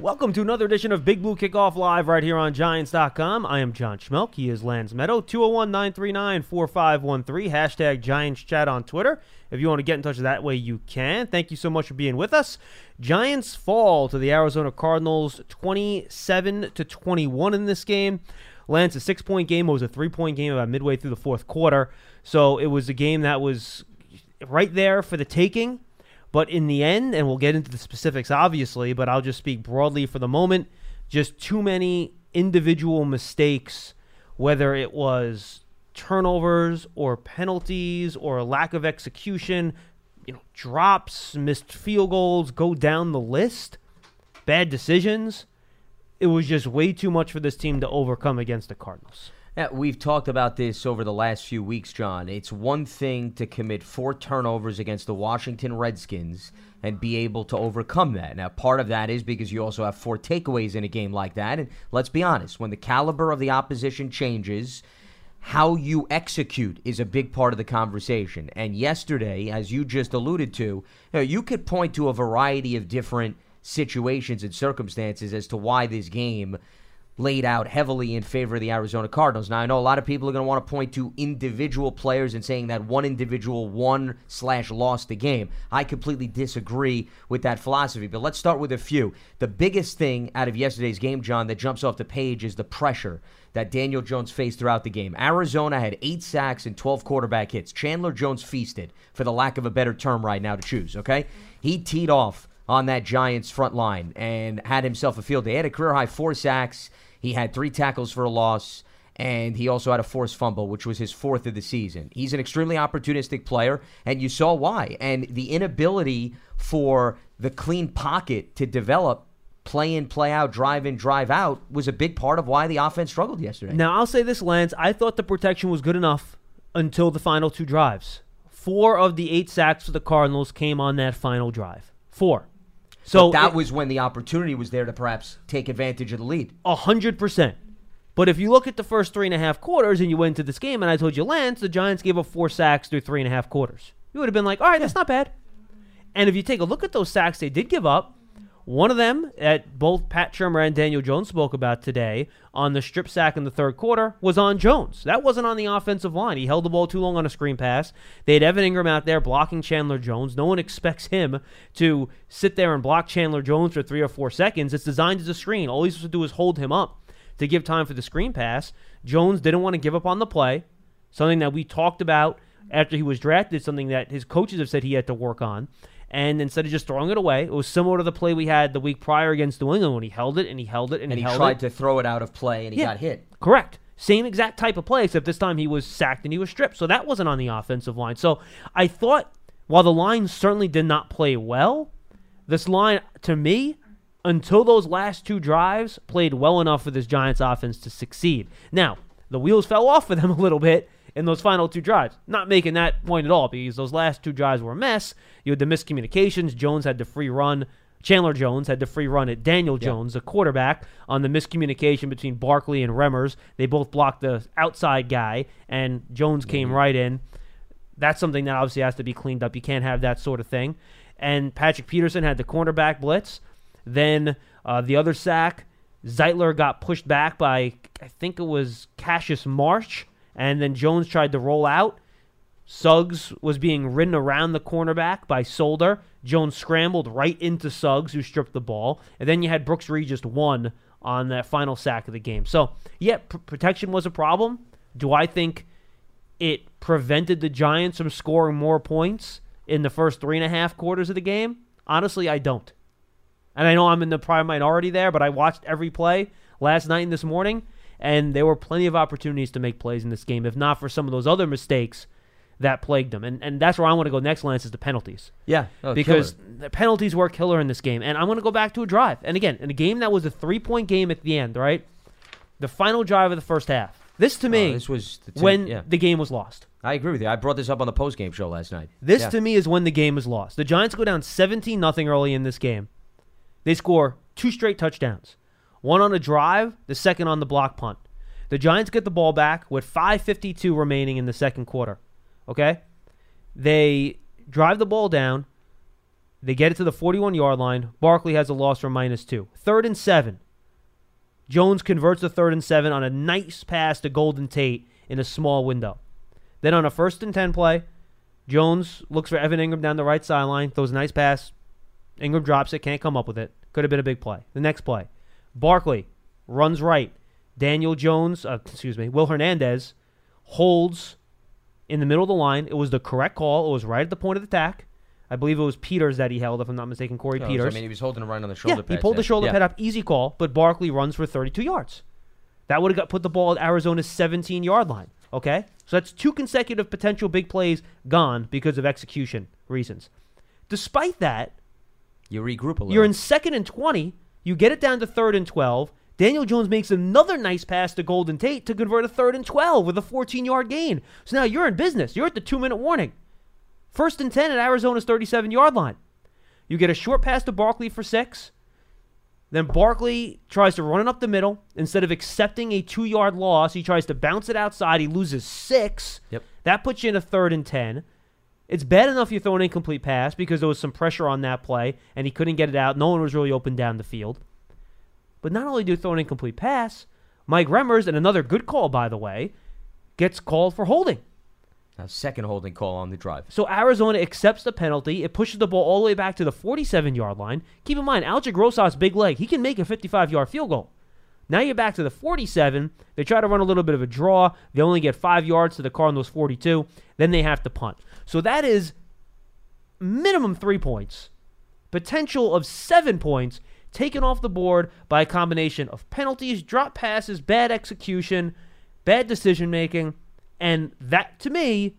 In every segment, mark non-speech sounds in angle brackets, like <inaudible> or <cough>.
Welcome to another edition of Big Blue Kickoff Live right here on Giants.com. I am John Schmelk. He is Lance Medow. 201 939 4513. Hashtag Giants Chat on Twitter. If you want to get in touch that way, you can. Thank you so much for being with us. Giants fall to the Arizona Cardinals 27 to 21 in this game. Lance, a six point game. Was a three point game about midway through the fourth quarter. So it was a game that was right there for the taking. But in the end, and we'll get into the specifics obviously, but I'll just speak broadly for the moment, just too many individual mistakes, whether it was turnovers or penalties or lack of execution, you know, drops, missed field goals, go down the list, bad decisions. It was just way too much for this team to overcome against the Cardinals. We've talked about this over the last few weeks, John. It's one thing to commit four turnovers against the Washington Redskins and be able to overcome that. Now, part of that is because you also have four takeaways in a game like that. And let's be honest, when the caliber of the opposition changes, how you execute is a big part of the conversation. And yesterday, as you just alluded to, you, know, you could point to a variety of different situations and circumstances as to why this game laid out heavily in favor of the Arizona Cardinals. Now I know a lot of people are going to want to point to individual players and saying that one individual won slash lost the game. I completely disagree with that philosophy. But let's start with a few. The biggest thing out of yesterday's game, John, that jumps off the page is the pressure that Daniel Jones faced throughout the game. Arizona had eight sacks and 12 quarterback hits. Chandler Jones feasted, for the lack of a better term right now to choose, okay? He teed off on that Giants front line and had himself a field day. Had a career high four sacks he had three tackles for a loss, and he also had a forced fumble, which was his fourth of the season. He's an extremely opportunistic player, and you saw why. And the inability for the clean pocket to develop play in, play out, drive in, drive out was a big part of why the offense struggled yesterday. Now, I'll say this, Lance. I thought the protection was good enough until the final two drives. Four of the eight sacks for the Cardinals came on that final drive. Four. So but that it, was when the opportunity was there to perhaps take advantage of the lead. A hundred percent. But if you look at the first three and a half quarters and you went into this game, and I told you, Lance, the Giants gave up four sacks through three and a half quarters, you would have been like, all right, that's not bad. And if you take a look at those sacks they did give up, one of them, that both Pat Shurmur and Daniel Jones spoke about today on the strip sack in the third quarter, was on Jones. That wasn't on the offensive line. He held the ball too long on a screen pass. They had Evan Engram out there blocking Chandler Jones. No one expects him to sit there and block Chandler Jones for three or four seconds. It's designed as a screen. All he's supposed to do is hold him up to give time for the screen pass. Jones didn't want to give up on the play, something that we talked about after he was drafted, something that his coaches have said he had to work on. And instead of just throwing it away, it was similar to the play we had the week prior against New England when he held it and he held it and, and he, he tried it. to throw it out of play and he yeah, got hit. Correct. Same exact type of play, except this time he was sacked and he was stripped. So that wasn't on the offensive line. So I thought while the line certainly did not play well, this line, to me, until those last two drives, played well enough for this Giants offense to succeed. Now, the wheels fell off for them <laughs> a little bit in those final two drives. Not making that point at all because those last two drives were a mess. You had the miscommunications. Jones had the free run. Chandler Jones had the free run at Daniel Jones, the quarterback, on the miscommunication between Barkley and Remmers. They both blocked the outside guy, and Jones came mm-hmm. right in. That's something that obviously has to be cleaned up. You can't have that sort of thing. And Patrick Peterson had the cornerback blitz. Then uh, the other sack, Zeitler got pushed back by, I think it was Cassius Marsh and then Jones tried to roll out. Suggs was being ridden around the cornerback by Solder. Jones scrambled right into Suggs, who stripped the ball. And then you had Brooks Reed just one on that final sack of the game. So, yeah, pr- protection was a problem. Do I think it prevented the Giants from scoring more points in the first three and a half quarters of the game? Honestly, I don't. And I know I'm in the prime minority there, but I watched every play last night and this morning and there were plenty of opportunities to make plays in this game, if not for some of those other mistakes that plagued them. And and that's where I want to go next, Lance, is the penalties. Yeah, oh, because killer. the penalties were killer in this game. And I'm going to go back to a drive. And again, in a game that was a three point game at the end, right? The final drive of the first half. This to oh, me, oh, this was the when yeah. the game was lost. I agree with you. I brought this up on the post game show last night. This yeah. to me is when the game is lost. The Giants go down 17 nothing early in this game. They score two straight touchdowns. One on a drive, the second on the block punt. The Giants get the ball back with 5:52 remaining in the second quarter. Okay? They drive the ball down. They get it to the 41 yard line. Barkley has a loss for minus two. Third and seven. Jones converts the third and seven on a nice pass to Golden Tate in a small window. Then on a first and 10 play, Jones looks for Evan Engram down the right sideline, throws a nice pass. Engram drops it, can't come up with it. Could have been a big play. The next play, Barkley runs right. Daniel Jones, uh, excuse me, Will Hernandez holds in the middle of the line. It was the correct call. It was right at the point of the attack. I believe it was Peters that he held, if I'm not mistaken, Corey No, so, Peters. I mean, he was holding it right on the shoulder yeah, pad. he pulled the shoulder Yeah. pad up, easy call, but Barkley runs for 32 yards. That would have got put the ball at Arizona's 17 yard line. Okay, so that's two consecutive potential big plays gone because of execution reasons. Despite that, You regroup a little. you're in second and 20. You get it down to third and 12. Daniel Jones makes another nice pass to Golden Tate to convert a third and 12 with a 14 yard gain. So now you're in business. You're at the two minute warning. First and 10 at Arizona's 37 yard line. You get a short pass to Barkley for six. Then Barkley tries to run it up the middle. Instead of accepting a two yard loss, he tries to bounce it outside. He loses six. Yep. That puts you in a third and 10. It's bad enough you throw an incomplete pass because there was some pressure on that play and he couldn't get it out. No one was really open down the field. But not only do you throw an incomplete pass, Mike Remmers, and another good call, by the way, gets called for holding. Now, second holding call on the drive. So Arizona accepts the penalty. It pushes the ball all the way back to the 47 yard line. Keep in mind, Aldrick Rosas' big leg. He can make a 55 yard field goal. Now you're back to the 47. They try to run a little bit of a draw. They only get five yards to the Cardinals' 42. Then they have to punt. So that is minimum three points, potential of seven points taken off the board by a combination of penalties, drop passes, bad execution, bad decision making. And that, to me,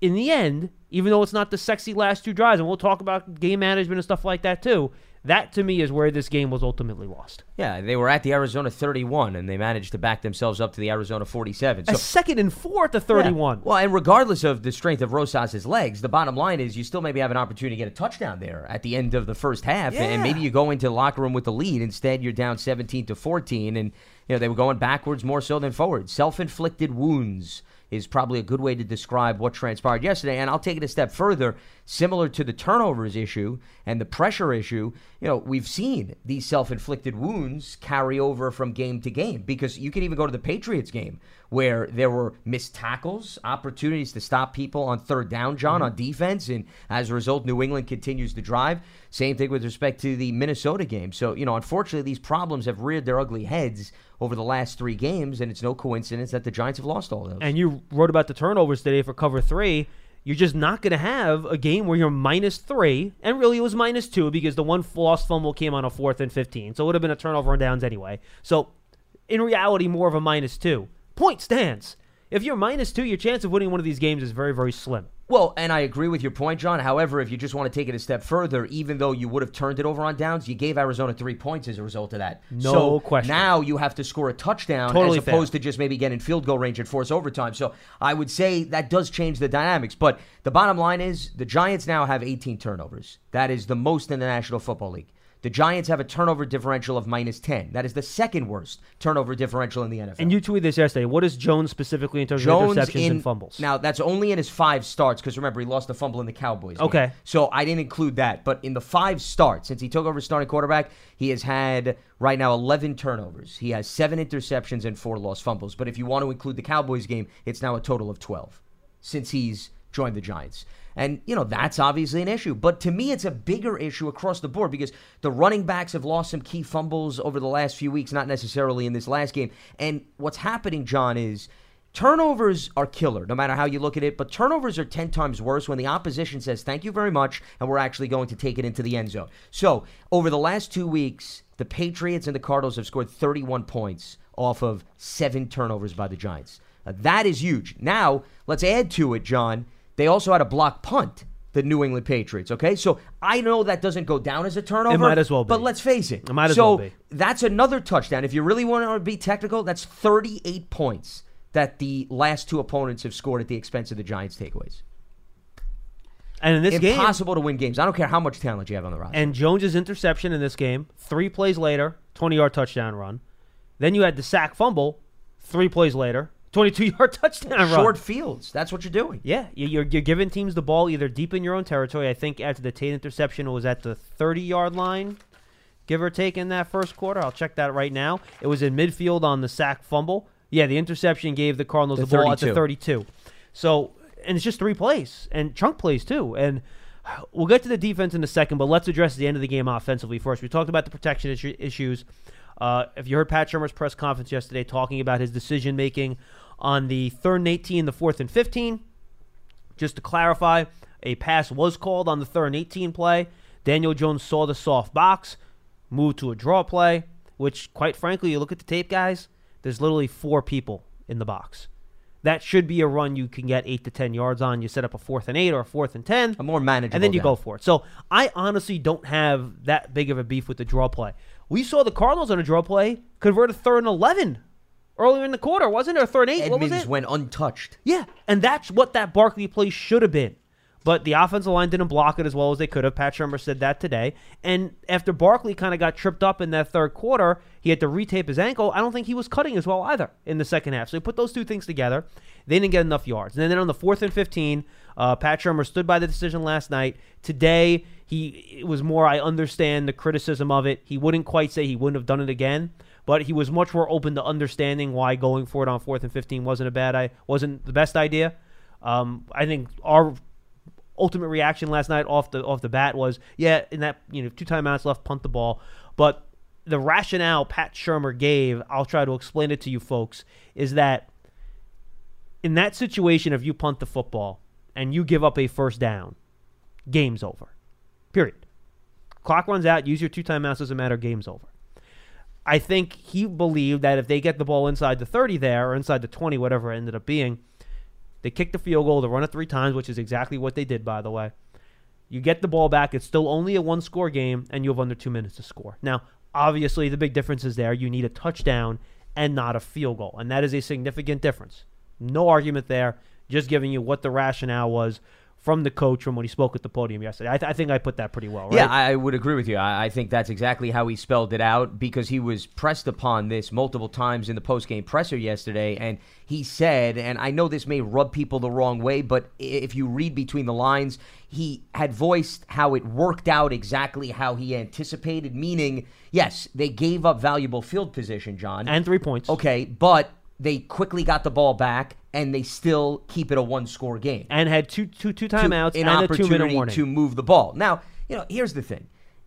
in the end, even though it's not the sexy last two drives, and we'll talk about game management and stuff like that too, that to me is where this game was ultimately lost. Yeah, they were at the Arizona 31, and they managed to back themselves up to the Arizona 47. A second and four at the 31. Yeah. Well, and regardless of the strength of Rosas' legs, the bottom line is you still maybe have an opportunity to get a touchdown there at the end of the first half, and maybe you go into the locker room with the lead. Instead, you're down 17 to 14, and you know they were going backwards more so than forward. Self-inflicted wounds is probably a good way to describe what transpired yesterday. And I'll take it a step further. Similar to the turnovers issue and the pressure issue, you know, we've seen these self inflicted wounds carry over from game to game because you can even go to the Patriots game where there were missed tackles, opportunities to stop people on third down, John, mm-hmm. on defense. And as a result, New England continues to drive. Same thing with respect to the Minnesota game. So, you know, unfortunately, these problems have reared their ugly heads over the last three games, and it's no coincidence that the Giants have lost all those. And you wrote about the turnovers today for cover three. You're just not going to have a game where you're minus three, and really it was minus two because the one lost fumble came on a fourth and 15. So it would have been a turnover and downs anyway. So in reality, more of a minus two. Point stands. If you're minus two, your chance of winning one of these games is very, very slim. Well, and I agree with your point, John. However, if you just want to take it a step further, even though you would have turned it over on downs, you gave Arizona three points as a result of that. No so question. Now you have to score a touchdown Totally as fair. opposed to just maybe getting field goal range and force overtime. So I would say that does change the dynamics. But the bottom line is the Giants now have 18 turnovers. That is the most in the National Football League. The Giants have a turnover differential of minus 10. That is the second worst turnover differential in the NFL. And you tweeted this yesterday. What is Jones specifically in terms Jones of interceptions in and fumbles? Now that's only in his five starts because remember he lost the fumble in the Cowboys. game. Okay. So I didn't include that, but in the five starts since he took over starting quarterback, he has had right now 11 turnovers. He has seven interceptions and four lost fumbles. But if you want to include the Cowboys game, it's now a total of 12 since he's joined the Giants. And, you know, that's obviously an issue. But to me, it's a bigger issue across the board because the running backs have lost some key fumbles over the last few weeks, not necessarily in this last game. And what's happening, John, is turnovers are killer, no matter how you look at it. But turnovers are 10 times worse when the opposition says, thank you very much, and we're actually going to take it into the end zone. So over the last two weeks, the Patriots and the Cardinals have scored 31 points off of seven turnovers by the Giants. That is huge. Now, let's add to it, John. They also had a block punt, the New England Patriots, okay? So I know that doesn't go down as a turnover. It might as well be. But let's face it. It might as so well be. that's another touchdown. If you really want to be technical, that's 38 points that the last two opponents have scored at the expense of the Giants' takeaways. and in this game, It's Impossible to win games. I don't care how much talent you have on the roster. and Jones's interception in this game, three plays later, 20 yard touchdown run. Then you had the sack fumble, three plays later, 22 yard <laughs> touchdown run. Short fields. That's what you're doing. Yeah, you- you're, you're giving teams the ball either deep in your own territory. I think after the Tate interception, it was at the 30 yard line, give or take, in that first quarter. I'll check that right now. It was in midfield on the sack fumble. Yeah, the interception gave the Cardinals the, The ball at the 32. 32. So, and it's just three plays and chunk plays too. And we'll get to the defense in a second, but let's address the end of the game offensively first. We talked about the protection issue, issues. Uh, if you heard Pat Shurmur's press conference yesterday talking about his decision making on the third and 18, the fourth and 15, just to clarify, a pass was called on the third and 18 play. Daniel Jones saw the soft box, moved to a draw play, which, quite frankly, you look at the tape, guys, there's literally four people in the box. That should be a run you can get eight to 10 yards on. You set up a fourth and eight or a fourth and 10 A more manageable. and then you down. go for it. So I honestly don't have that big of a beef with the draw play. We saw the Cardinals on a draw play convert a third and eleven earlier in the quarter, wasn't it? Or third and eight? what was Edmonds it? went untouched. Yeah, and that's what that Barkley play should have been. But the offensive line didn't block it as well as they could have. Pat Shurmur said that today. And after Barkley kind of got tripped up in that third quarter, he had to retape his ankle. I don't think he was cutting as well either in the second half. So you put those two things together. They didn't get enough yards. And then on the fourth and 15, uh, Pat Shurmur stood by the decision last night. Today, he it was more, I understand the criticism of it. He wouldn't quite say he wouldn't have done it again but he was much more open to understanding why going for it on fourth and 15 wasn't a bad I wasn't the best idea. Um, I think our ultimate reaction last night off the off the bat was, yeah, in that you know two timeouts left, punt the ball. But the rationale Pat Shurmur gave, I'll try to explain it to you folks, is that in that situation, if you punt the football and you give up a first down, game's over. Period. Clock runs out. Use your two timeouts. Doesn't matter. Game's over. I think he believed that if they get the ball inside the 30 there or inside the 20, whatever it ended up being, they kick the field goal, they run it three times, which is exactly what they did, by the way. You get the ball back. It's still only a one score game, and you have under two minutes to score. Now, obviously, the big difference is there. You need a touchdown and not a field goal, and that is a significant difference. No argument there. Just giving you what the rationale was from the coach from when he spoke at the podium yesterday. I, th- I think I put that pretty well, right? Yeah, I would agree with you. I, I think that's exactly how he spelled it out because he was pressed upon this multiple times in the post-game presser yesterday, and he said, and I know this may rub people the wrong way, but if you read between the lines, he had voiced how it worked out exactly how he anticipated, meaning, yes, they gave up valuable field position, John. and three points. okay, but they quickly got the ball back and they still keep it a one-score game And had two two two to- timeouts an and a two minute opportunity warning. to move the ball. Now, you know, here's the thing: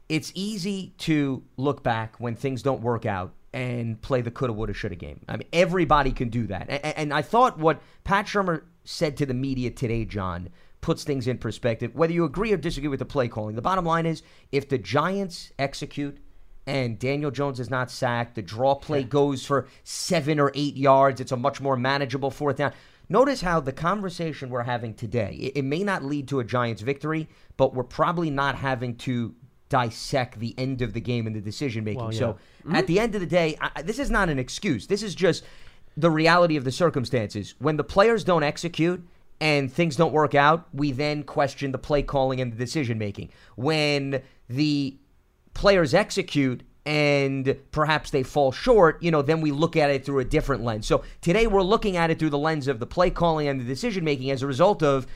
it's easy to look back when things don't work out and play the coulda, woulda, shoulda game. I mean, everybody can do that. And, and I thought what Pat Shurmur said to the media today, John, puts things in perspective. Whether you agree or disagree with the play calling, the bottom line is if the Giants execute. And Daniel Jones is not sacked. The draw play goes for seven or eight yards. It's a much more manageable fourth down. Notice how the conversation we're having today, it, it may not lead to a Giants victory, but we're probably not having to dissect the end of the game and the decision making. Well, yeah. So at mm-hmm. the end of the day, I- this is not an excuse. This is just the reality of the circumstances. When the players don't execute and things don't work out, we then question the play calling and the decision making. When the players execute and perhaps they fall short, you know, then we look at it through a different lens. So today we're looking at it through the lens of the play calling and the decision making as a result of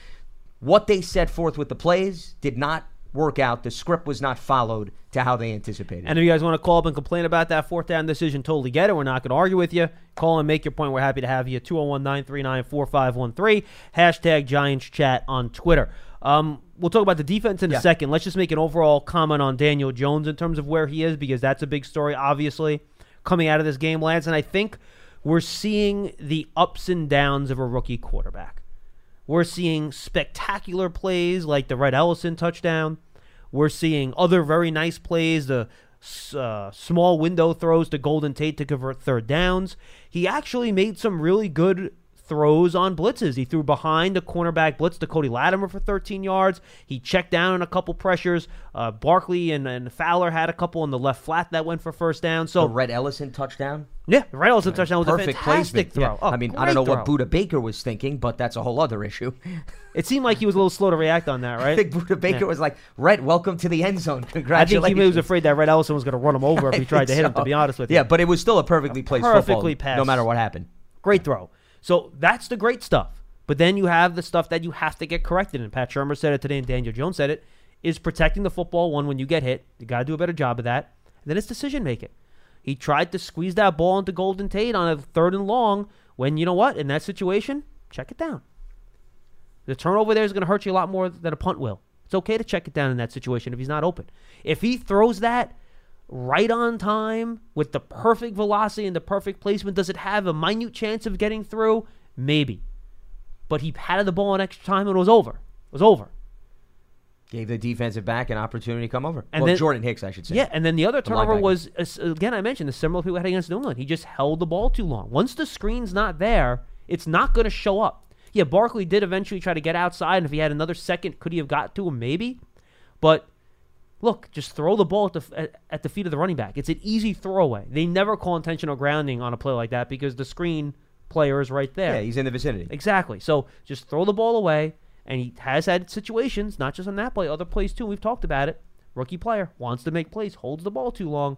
what they set forth with the plays did not work out. The script was not followed to how they anticipated. And if you guys want to call up and complain about that fourth down decision, totally get it. We're not going to argue with you. Call and make your point. We're happy to have you. 201 939 4513. Hashtag Giants Chat on Twitter. Um, we'll talk about the defense in Yeah. a second. Let's just make an overall comment on Daniel Jones in terms of where he is because that's a big story, obviously, coming out of this game, Lance. And I think we're seeing the ups and downs of a rookie quarterback. We're seeing spectacular plays like the Rhett Ellison touchdown. We're seeing other very nice plays, the uh, small window throws to Golden Tate to convert third downs. He actually made some really good throws on blitzes. He threw behind the cornerback blitz to Cody Latimer for 13 yards. He checked down on a couple pressures. Uh, Barkley and, and Fowler had a couple on the left flat that went for first down. the So, Rhett Ellison touchdown, yeah, the Rhett Ellison touchdown was perfect a fantastic placement. throw. Yeah. Oh, I mean, I don't know throw. what Budda Baker was thinking, but that's a whole other issue. <laughs> It seemed like he was a little slow to react on that, right? I think Budda Baker Yeah. was like, "Rhett, welcome to the end zone. Congratulations." <laughs> I think he was afraid that Rhett Ellison was going to run him over if he <laughs> tried to hit him. To be honest with you, Yeah, but it was still a perfectly placed Perfectly football, no matter what happened. great throw. So that's the great stuff. But then you have the stuff that you have to get corrected. And Pat Shurmur said it today, and Daniel Jones said it, is protecting the football. One, when you get hit, you got to do a better job of that. And then it's decision making. He tried to squeeze that ball into Golden Tate on a third and long when, you know what, in that situation, check it down. The turnover there is going to hurt you a lot more than a punt will. It's okay to check it down in that situation if he's not open. If he throws that right on time with the perfect velocity and the perfect placement, does it have a minute chance of getting through? Maybe. But he patted the ball in extra time and it was over. It was over. Gave the defensive back an opportunity to come over. And well, then- Jordan Hicks, I should say. Yeah, and then the other The turnover was again I mentioned the similar people had against New England. He just held the ball too long. Once the screen's not there, it's not going to show up. Yeah, Barkley did eventually try to get outside, and if he had another second, could he have got to him? Maybe, but look, just throw the ball at the at, at the feet of the running back. It's an easy throwaway. They never call intentional grounding on a play like that because the screen player is right there. Yeah, he's in the vicinity. Exactly. So just throw the ball away. And he has had situations, not just on that play, other plays too. We've talked about it. Rookie player wants to make plays, holds the ball too long.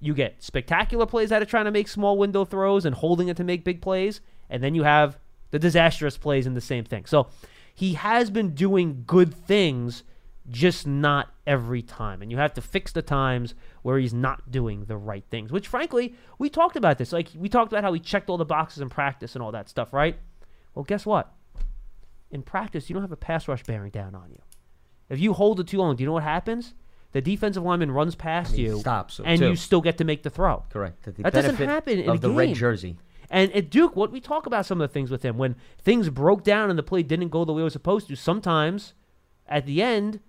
You get spectacular plays out of trying to make small window throws and holding it to make big plays. And then you have the disastrous plays in the same thing. So he has been doing good things, just not every time. And you have to fix the times where he's not doing the right things, which frankly, we talked about this. Like, we talked about how he checked all the boxes in practice and all that stuff, right? Well, guess what? in practice, you don't have a pass rush bearing down on you. If you hold it too long, do you know what happens? The defensive lineman runs past And you, stops, and too. you still get to make the throw. Correct. The That doesn't happen in of a the red jersey. And at Duke, what we talk about some of the things with him when things broke down and the play didn't go the way it was supposed to. Sometimes, at the end,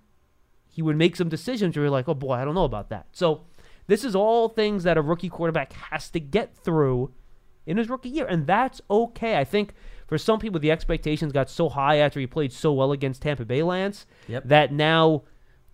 he would make some decisions where you're like, "Oh boy, I don't know about that." So, this is all things that a rookie quarterback has to get through in his rookie year, and that's okay. I think for some people, the expectations got so high after he played so well against Tampa Bay Lance Yep. that now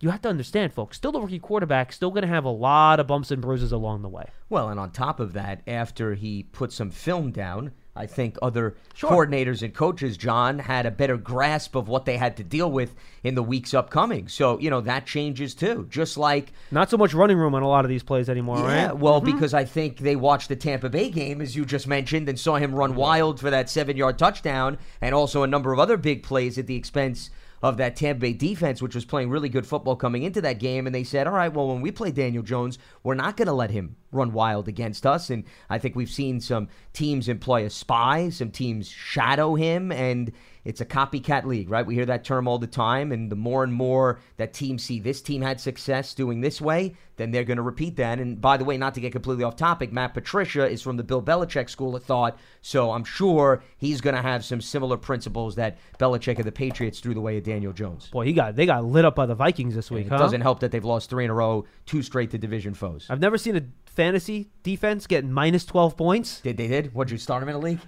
you have to understand, folks. Still, the rookie quarterback still going to have a lot of bumps and bruises along the way. Well, and on top of that, after he put some film down, I think other Sure. coordinators and coaches, John, had a better grasp of what they had to deal with in the weeks upcoming. So, you know, that changes too. Just like Not so much running room on a lot of these plays anymore, Yeah, right? well, mm-hmm. because I think they watched the Tampa Bay game, as you just mentioned, and saw him run wild for that seven yard touchdown, and also a number of other big plays at the expense of that Tampa Bay defense, which was playing really good football coming into that game. And they said, all right, well, when we play Daniel Jones, we're not going to let him run wild against us. And I think we've seen some teams employ a spy, some teams shadow him, and it's a copycat league, right? We hear that term all the time, and the more and more that teams see this team had success doing this way, then they're going to repeat that. And by the way, not to get completely off topic, Matt Patricia is from the Bill Belichick school of thought, so I'm sure he's going to have some similar principles that Belichick and the Patriots threw the way of Daniel Jones. Boy, he got they got lit up by the Vikings this week, It huh? doesn't help that they've lost three in a row, two straight to division foes. I've never seen a fantasy defense get minus twelve points. Did they did? What'd you start him in a league?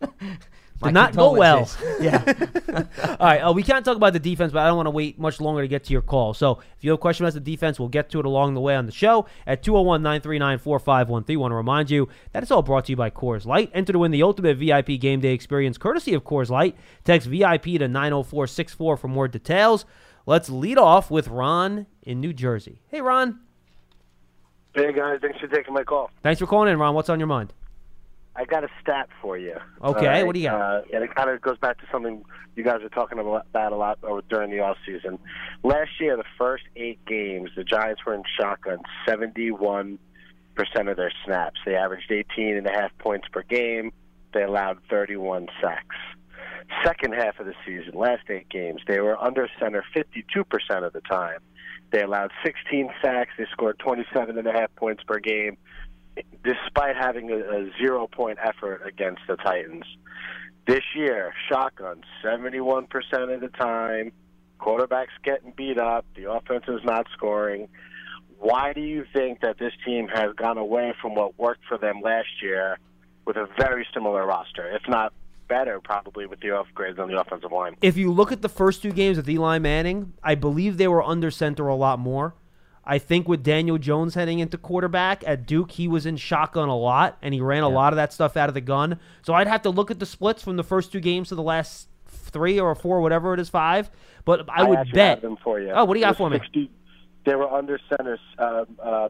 <laughs> My Did not go well. <laughs> yeah. <laughs> All right. Uh, we can't talk about the defense, but I don't want to wait much longer to get to your call. So if you have a question about the defense, we'll get to it along the way on the show at 201 939 4513. want to remind you that it's all brought to you by Coors Light. Enter to win the ultimate VIP game day experience courtesy of Coors Light. Text VIP to 90464 for more details. Let's lead off with Ron in New Jersey. Hey, Ron. Hey guys, thanks for taking my call. Thanks for calling in, Ron. What's on your mind? I got a stat for you. Okay, what do you got? Uh, and it kind of goes back to something you guys were talking about a lot uh, during the off season. Last year, the first eight games, the Giants were in shotgun 71 percent of their snaps. They averaged 18 and a half points per game. They allowed 31 sacks. Second half of the season, last eight games, they were under center 52 percent of the time. They allowed 16 sacks. They scored 27 and a half points per game despite having a, a zero point effort against the Titans. This year, shotgun 71% of the time, quarterback's getting beat up, the offense is not scoring. Why do you think that this team has gone away from what worked for them last year with a very similar roster, if not better, probably with the upgrades on the offensive line? if you look at the first two games with Eli Manning, I believe they were under center a lot more. I think with Daniel Jones heading into quarterback at Duke, he was in shotgun a lot, and he ran a lot of that stuff out of the gun. So I'd have to look at the splits from the first two games to the last three or four, whatever it is, five. But I, would actually bet. them for you. Oh, what do you got for me? They were under center uh, uh,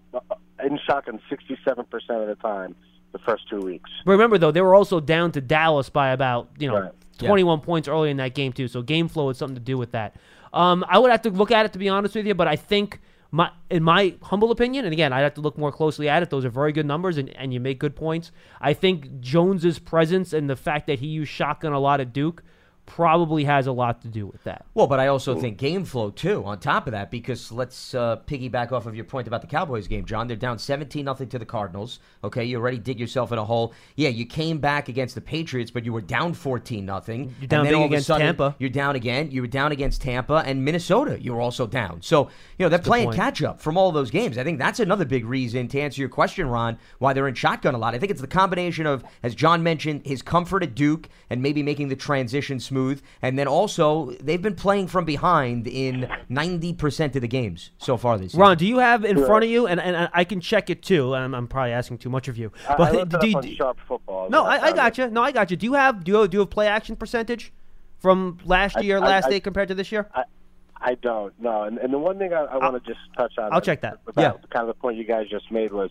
in shotgun 67% of the time. The first two weeks. Remember though, they were also down to Dallas by about you know Right. Yeah. 21 points early in that game too. So game flow had something to do with that. Um, I would have to look at it to be honest with you, but I think my in my humble opinion, and again, I'd have to look more closely at it. Those are very good numbers, and, and you make good points. I think Jones's presence and the fact that he used shotgun a lot at Duke probably has a lot to do with that. Well, but I also think game flow too. On top of that, because let's uh, piggyback off of your point about the Cowboys game, John. They're down seventeen nothing to the Cardinals. Okay, you already dig yourself in a hole. Yeah, you came back against the Patriots, but you were down fourteen nothing. You're down and then big all of a against sudden, Tampa. You're down again. You were down against Tampa and Minnesota. You were also down. So you know they're playing catch up from all those games. I think that's another big reason to answer your question, Ron, why they're in shotgun a lot. I think it's the combination of, as John mentioned, his comfort at Duke and maybe making the transition smooth, and then also they've been playing from behind in ninety percent of the games so far this year. Ron, do you have in front of you, and, and I can check it too. And I'm, I'm probably asking too much of you, I, but I looked it do up you, on Sharp Football. no, I, I got it. you. No, I got you. Do you have do you, do you have play action percentage from last year, I- last I- day compared to this year? I don't know. And, and the one thing I, I want to just touch on. I'll check that. About Yeah. Kind of the point you guys just made was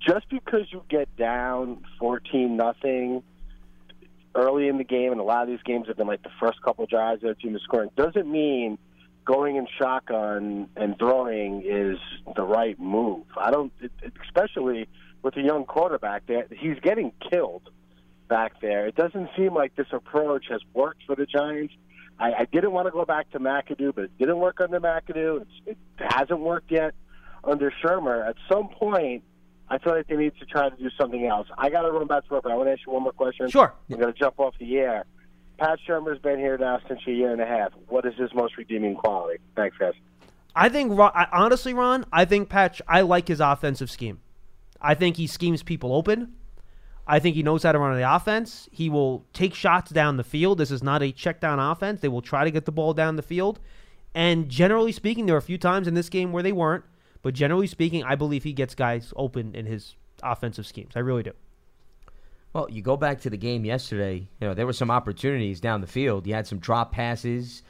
just because you get down fourteen nothing early in the game, and a lot of these games have been like the first couple drives that the team is scoring, doesn't mean going in shotgun and throwing is the right move. I don't, especially with a young quarterback. That he's getting killed back there. It doesn't seem like this approach has worked for the Giants. I, I didn't want to go back to McAdoo, but it didn't work under McAdoo. It's, it hasn't worked yet under Shurmur. At some point, I feel like they need to try to do something else. I got to run back to work, but I want to ask you one more question. Sure. I'm going to jump off the air. Pat Shurmur's been here now since a year and a half. What is his most redeeming quality? Thanks, guys. I think honestly, Ron, I think Patch. I like his offensive scheme. I think he schemes people open. I think he knows how to run the offense. He will take shots down the field. This is not a check down offense. They will try to get the ball down the field. And generally speaking, there are a few times in this game where they weren't. But generally speaking, I believe he gets guys open in his offensive schemes. I really do. Well, you go back to the game yesterday. You know there were some opportunities down the field. You had some drop passes.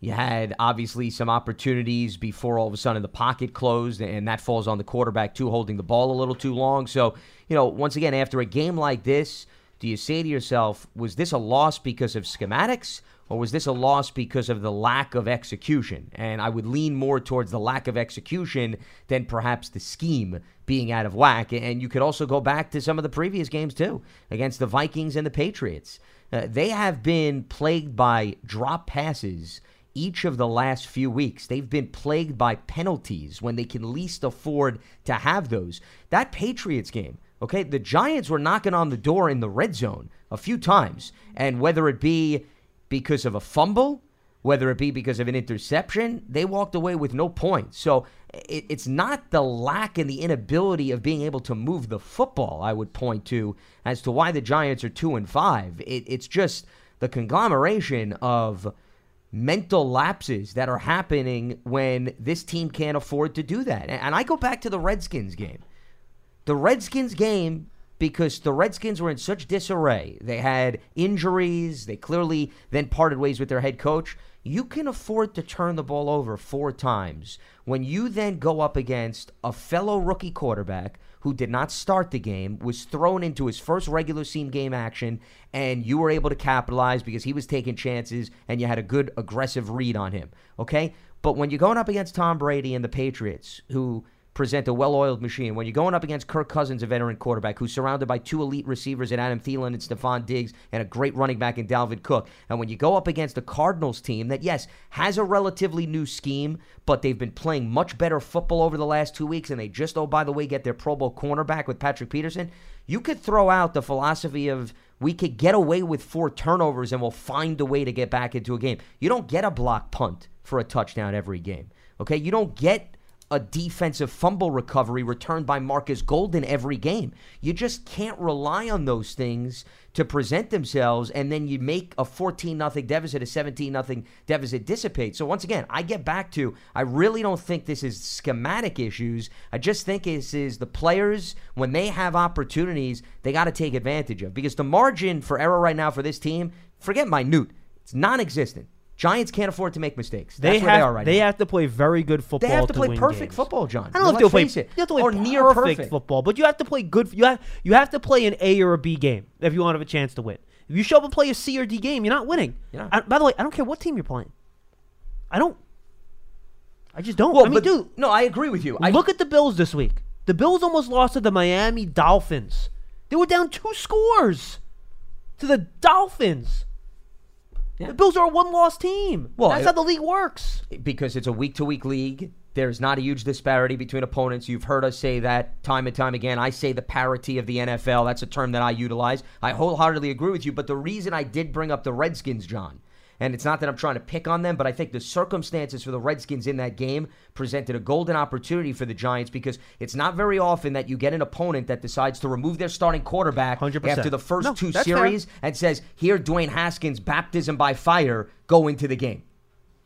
You had obviously some opportunities before all of a sudden the pocket closed, and that falls on the quarterback too, holding the ball a little too long. So, you know, once again, after a game like this, do you say to yourself, was this a loss because of schematics? Or was this a loss because of the lack of execution? And I would lean more towards the lack of execution than perhaps the scheme being out of whack. And you could also go back to some of the previous games, too, against the Vikings and the Patriots. Uh, they have been plagued by drop passes each of the last few weeks. They've been plagued by penalties when they can least afford to have those. That Patriots game, okay, the Giants were knocking on the door in the red zone a few times. And whether it be because of a fumble, whether it be because of an interception, they walked away with no points. So it, it's not the lack and the inability of being able to move the football I would point to as to why the Giants are two and five. It, it's just the conglomeration of mental lapses that are happening when this team can't afford to do that. And, and I go back to the Redskins game. The Redskins game because the Redskins were in such disarray. They had injuries. They clearly then parted ways with their head coach. You can afford to turn the ball over four times when you then go up against a fellow rookie quarterback who did not start the game, was thrown into his first regular season game action, and you were able to capitalize because he was taking chances and you had a good aggressive read on him. Okay? But when you're going up against Tom Brady and the Patriots, who present a well-oiled machine. When you're going up against Kirk Cousins, a veteran quarterback who's surrounded by two elite receivers in Adam Thielen and Stefon Diggs and a great running back in Dalvin Cook, and when you go up against a Cardinals team that, yes, has a relatively new scheme, but they've been playing much better football over the last two weeks, and they just, oh, by the way, get their Pro Bowl cornerback with Patrick Peterson, you could throw out the philosophy of we could get away with four turnovers and we'll find a way to get back into a game. You don't get a block punt for a touchdown every game. Okay? You don't get a defensive fumble recovery returned by Marcus Golden every game. You just can't rely on those things to present themselves and then you make a 14 nothing deficit, a 17 nothing deficit dissipate. So once again, I get back to I really don't think this is schematic issues. I just think this is the players when they have opportunities, they got to take advantage of because the margin for error right now for this team, forget minute, it's non-existent. Giants can't afford to make mistakes. They That's have they are right they now. have to play very good football. They have to play win perfect games. football, John. I don't know if they'll play, it. you have to play or near perfect, perfect. football, but you have to play good. You have you have to play an A or a B game if you want to have a chance to win. If you show up and play a C or D game, you're not winning. You're not. I- by the way, I don't care what team you're playing. I don't. I just don't. Well, I mean, but dude, no, I agree with you. I, look at the Bills this week. The Bills almost lost to the Miami Dolphins. They were down two scores to the Dolphins. Yeah. The Bills are a one-loss team. Well, that's it- how the league works. because it's a week to week league. There's not a huge disparity between opponents. You've heard us say that time and time again. I say the parity of the NFL. That's a term that I utilize. I wholeheartedly agree with you. But the reason I did bring up the Redskins, John, and it's not that I'm trying to pick on them, but I think the circumstances for the Redskins in that game presented a golden opportunity for the Giants because it's not very often that you get an opponent that decides to remove their starting quarterback 100%. after the first No, two that's fair. series and says, Here, Dwayne Haskins, baptism by fire, go into the game.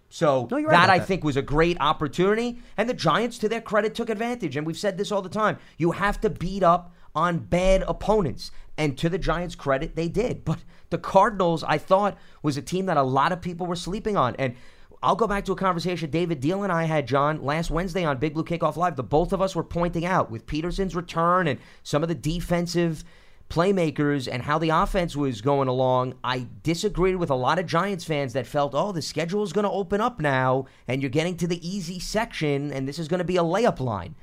So No, right that I that. think was a great opportunity, and the Giants, to their credit, took advantage. And we've said this all the time: you have to beat up on bad opponents, and to the Giants' credit, they did. But the Cardinals, I thought, was a team that a lot of people were sleeping on, and. I'll go back to a conversation David Deal and I had, John, last Wednesday on Big Blue Kickoff Live. The both of us were pointing out with Peterson's return and some of the defensive playmakers and how the offense was going along, I disagreed with a lot of Giants fans that felt, oh, the schedule is going to open up now and you're getting to the easy section and this is going to be a layup line.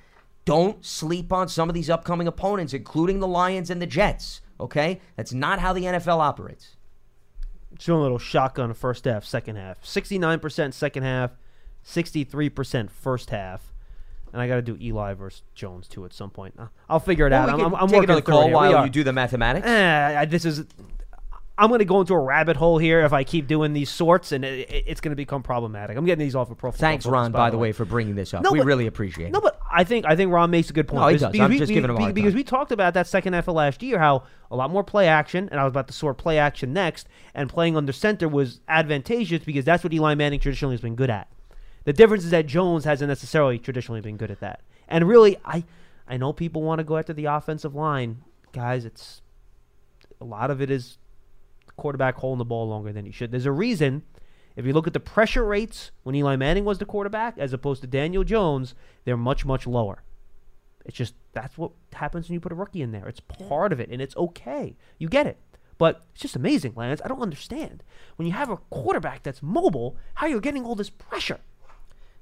Don't sleep on some of these upcoming opponents, including the Lions and the Jets. Okay? That's not how the NFL operates. Showing a little shotgun first half, second half. 69% second half, 63% first half. And I got to do Eli versus Jones too at some point. Uh, I'll figure it Well, out. I'm, I'm, I'm working through call it here. We while you do the mathematics. Eh, I- this is. I'm going to go into a rabbit hole here if I keep doing these sorts, and it, it- it's going to become problematic. I'm getting these off of profile. Thanks, Ron, by the way, for bringing this up. No, we but- really appreciate No, it. but I think I think Ron makes a good point. No, he Because- does. Because I'm we, just we- giving him a because time. we talked about that second half of last year, how a lot more play action, and I was about to sort play action next, and playing under center was advantageous because that's what Eli Manning traditionally has been good at. The difference is that Jones hasn't necessarily traditionally been good at that. And really, I I know people want to go after the offensive line, guys. It's a lot of it is quarterback holding the ball longer than he should. There's a reason. If you look at the pressure rates when Eli Manning was the quarterback, as opposed to Daniel Jones, they're much much lower. It's just that's what happens when you put a rookie in there. It's part of it, and it's okay. You get it. But it's just amazing, Lance. I don't understand when you have a quarterback that's mobile, how you're getting all this pressure.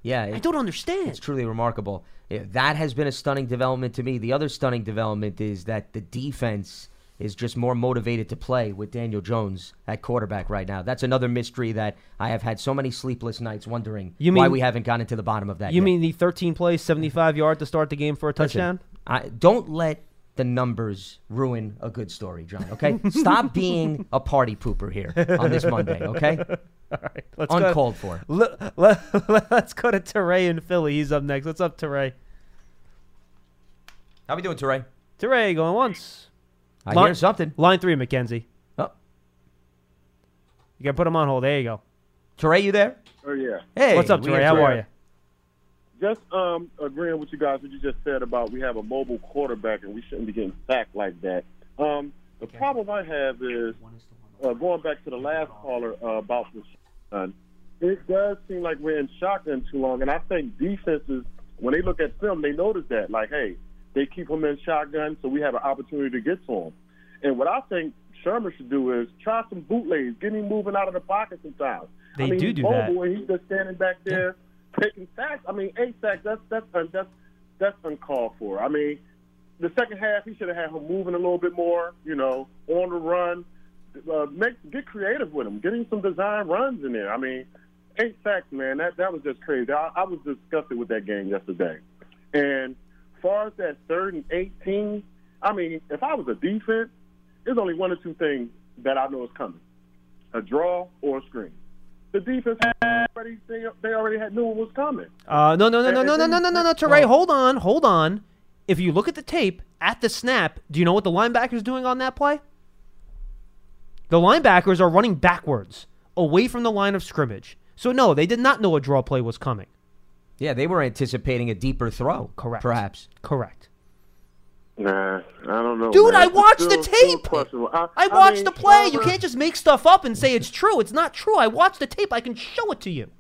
yeah, I don't understand. It's truly remarkable. Yeah, that has been a stunning development to me. The other stunning development is that the defense is just more motivated to play with Daniel Jones at quarterback right now. That's another mystery that I have had so many sleepless nights wondering You why we haven't gotten to the bottom of that. You yet. mean the 13 plays, 75 yard to start the game for a Listen, touchdown? I, don't let the numbers ruin a good story, John. Okay, stop <laughs> being a party pooper here on this Monday. Okay, <laughs> All right, let's go. uncalled for. Let, let, us go to Teray in Philly. He's up next. What's up, Teray? How we doing, Teray? Teray going once. I Line- hear something. Line three, McKenzie. Oh, You can put him on hold. There you go. Teray, you there? Oh yeah. Hey, What's up, we Teray? got How are you? Just um agreeing with you guys what you just said about we have a mobile quarterback and we shouldn't be getting sacked like that. Um the problem I have is uh, going back to the last caller uh, about the shotgun. It does seem like we're in shotgun too long, and I think defenses when they look at film, they notice that like, hey, they keep them in shotgun, so we have an opportunity to get to them. And what I think Sherman should do is try some bootlegs, get him moving out of the pocket sometimes. They I mean, do he's do that. And he's just standing back there taking sacks. I mean, eight sacks. That's that's uh, that's that's uncalled for. I mean, the second half he should have had him moving a little bit more. You know, on the run. Uh, make get creative with him. Getting some design runs in there. I mean, eight sacks, man. That that was just crazy. I, I was disgusted with that game yesterday. And far as that third and eighteen, I mean, if I was a defense, there's only one or two things that I know is coming: a draw or a screen. The defense already they, they already had knew it was coming. Uh, no, no, no, no, And- no, and no, no, then- no, no, no, Teray. well- Hold on, hold on. If you look at the tape at the snap, do you know what the linebacker's doing on that play? The linebackers are running backwards, away from the line of scrimmage. So no, they did not know a draw play was coming. Yeah, they were anticipating a deeper throw. Correct. Perhaps. Correct. Nah, I don't know. Dude, man. I watched still- the tape. questionable. I, I I watched mean, the play. You can't just make stuff up and say it's true. It's not true. I watched the tape. I can show it to you.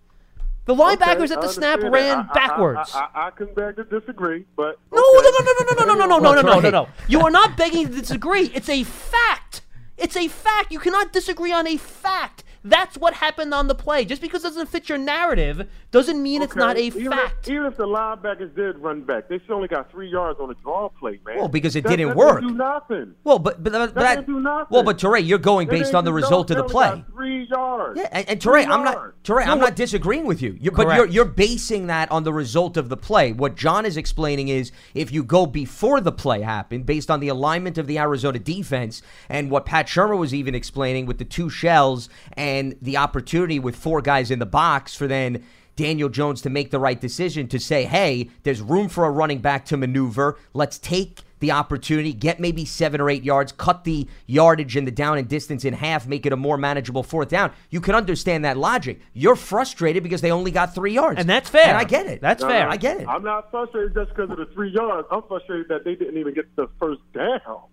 The linebackers Okay, at the snap understand ran. I- I- backwards. I, I, I can beg to disagree, but No, okay. no, no, no, no, no, no, no, no, no, <laughs> no, no, no, Right. no. You are not begging to disagree. It's a fact. It's a fact. You cannot disagree on a fact. That's what happened on the play. Just because it doesn't fit your narrative doesn't mean it's not a even fact. If, even if the linebackers did run back, they still only got three yards on the draw play, man. Well, because it That- didn't that work. Didn't do nothing. Well, but but, but That that, do nothing. well, but Teray, you're going They based didn't on the result of the only play. got Three yards. Yeah, and, and Teray, I'm not yards. Teray, I'm not disagreeing with you. you but you're you're basing that on the result of the play. What John is explaining is if you go before the play happened, based on the alignment of the Arizona defense, and what Pat Shurmur was even explaining with the two shells and the opportunity with four guys in the box for then. Daniel Jones to make the right decision to say, hey, there's room for a running back to maneuver. Let's take the opportunity, get maybe seven or eight yards, cut the yardage and the down and distance in half, make it a more manageable fourth down. You can understand that logic. You're frustrated because they only got three yards. And that's fair. And I get it. That's No, fair. I get it. I'm not frustrated just because of the three yards. I'm frustrated that they didn't even get the first down.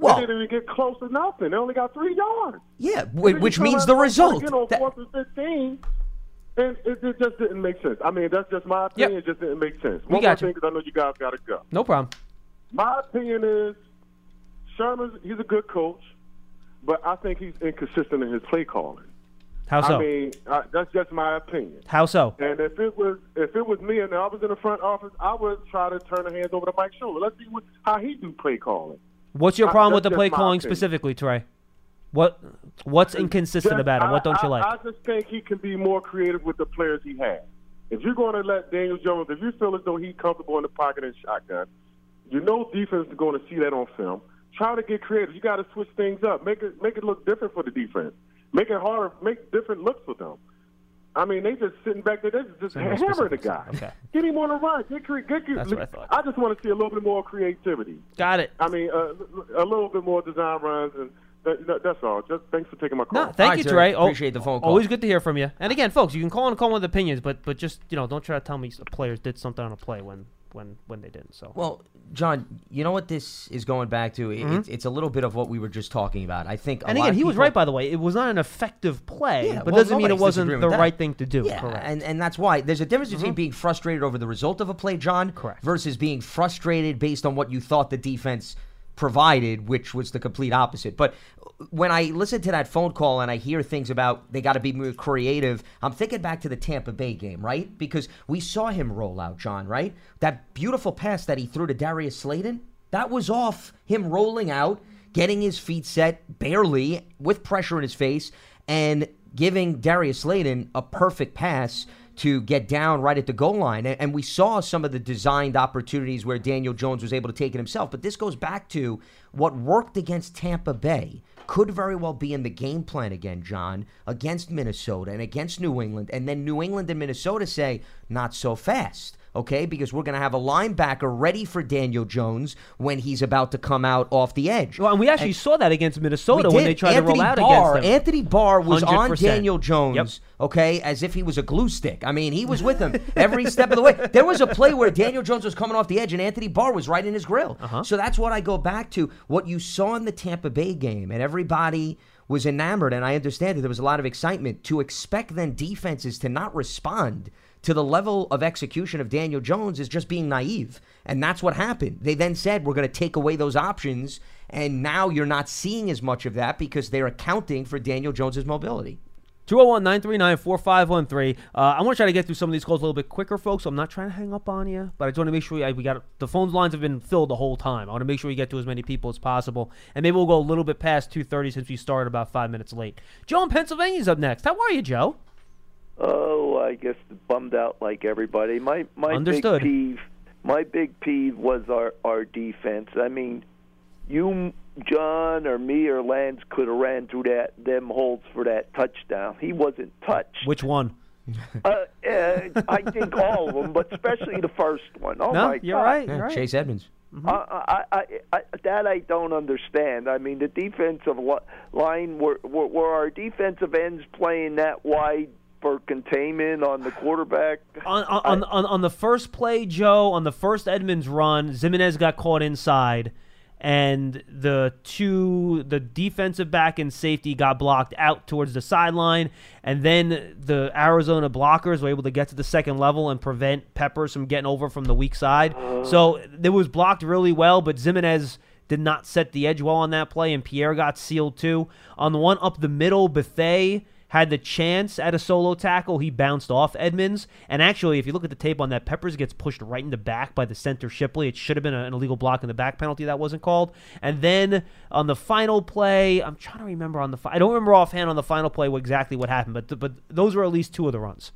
Well- they didn't even get close to nothing. They only got three yards. yeah, And wh- then you which means the result. You know, That- fourth and fifteen, and it, it just didn't make sense. I mean, that's just my opinion. It just didn't make sense. We got more you. thing, because I know you guys got to go. No problem. My opinion is Shurmur's he's a good coach, but I think he's inconsistent in his play calling. How so? I mean, I, that's just my opinion. How so? And if it was if it was me and I was in the front office, I would try to turn the hands over to Mike Shula. Let's see what, how he do play calling. What's your I- problem with the play calling opinion. specifically, Trey? What What's inconsistent Just- about it? What don't you like? I just think he can be more creative with the players he has. If you're going to let Daniel Jones, if you feel as though he's comfortable in the pocket and shotgun, you know defense is going to see that on film. Try to get creative. You got to switch things up. Make it make it look different for the defense. Make it harder. Make different looks for them. I mean, they just sitting back there, They're just Say more hammering the guy. Okay. Get him on a run. Get, cre- get, get, That's what I thought. just want to see a little bit more creativity. Got it. I mean, uh, a little bit more design runs, and that, that- that's all. Just thanks for taking my call. No, thank All you, right, Trey. Trey. Oh, Appreciate the phone call. Always good to hear from you. And again, folks, you can call and call with opinions, but but just you know, don't try to tell me players did something on a play when when when they didn't. So Well, John, you know what this is going back to? It- It's, it's a little bit of what we were just talking about. I think. Mm-hmm. and again, he was right by the way. It was not an effective play, Yeah, but well, doesn't mean it wasn't the right thing to do. Yeah, Correct. Mm-hmm. and and that's why there's a difference between being frustrated over the result of a play, John, Correct. versus being frustrated based on what you thought the defense provided, which was the complete opposite. But when I listen to that phone call and I hear things about they got to be more creative, I'm thinking back to the Tampa Bay game, right? Because we saw him roll out, John, right? That beautiful pass that he threw to Darius Slayton, that was off him rolling out, getting his feet set barely with pressure in his face, and giving Darius Slayton a perfect pass to get down right at the goal line. And, we saw some of the designed opportunities where Daniel Jones was able to take it himself. But this goes back to what worked against Tampa Bay could very well be in the game plan again, John, against Minnesota and against New England. And then New England and Minnesota say, not so fast. Okay, because we're going to have a linebacker ready for Daniel Jones when he's about to come out off the edge. well, and we actually saw that against Minnesota when they tried Anthony to roll out Barr, against them. Anthony Barr was on 100%. Daniel Jones, okay, as if he was a glue stick. I mean, he was with him every step of the way. There was a play where Daniel Jones was coming off the edge and Anthony Barr was right in his grill. Uh-huh. So that's what I go back to. What you saw in the Tampa Bay game, and everybody was enamored, and I understand that there was a lot of excitement. To expect then defenses to not respond to the level of execution of Daniel Jones is just being naive. And that's what happened. They then said, we're going to take away those options. And now you're not seeing as much of that because they're accounting for Daniel Jones's mobility. 201 939 4513. Uh, I want to try to get through some of these calls a little bit quicker, folks. I'm not trying to hang up on you, but I just want to make sure we, we got the phone lines have been filled the whole time. I want to make sure we get to as many people as possible, and maybe we'll go a little bit past 2:30 since we started about five minutes late. Joe in Pennsylvania's up next. How are you, Joe? Oh, I guess bummed out like everybody. My my Understood. big peeve, my big peeve was our our defense. I mean, you, John, or me or Lance could have ran through that them holes for that touchdown. He wasn't touched. Which one? Uh, uh, I think all of them, but especially the first one. Oh no, my you're God. right. Yeah, You're right. Chase Edmonds. I, I, I, I, that I don't understand. I mean, the defensive line were, were, were our defensive ends playing that wide for containment on the quarterback. On, on, on, on, on the first play, Joe, on the first Edmonds run, Ximines got caught inside, and the two the defensive back and safety got blocked out towards the sideline and then the Arizona blockers were able to get to the second level and prevent Peppers from getting over from the weak side. Uh-huh. So it was blocked really well, but Ximines did not set the edge well on that play, and Pierre got sealed too. On the one up the middle, Bethea had the chance at a solo tackle. He bounced off Edmonds. And actually, if you look at the tape on that, Peppers gets pushed right in the back by the center Shipley. It should have been an illegal block in the back penalty that wasn't called. And then on the final play, I'm trying to remember on the I don't remember offhand on the final play exactly what happened, but but those were at least two of the runs.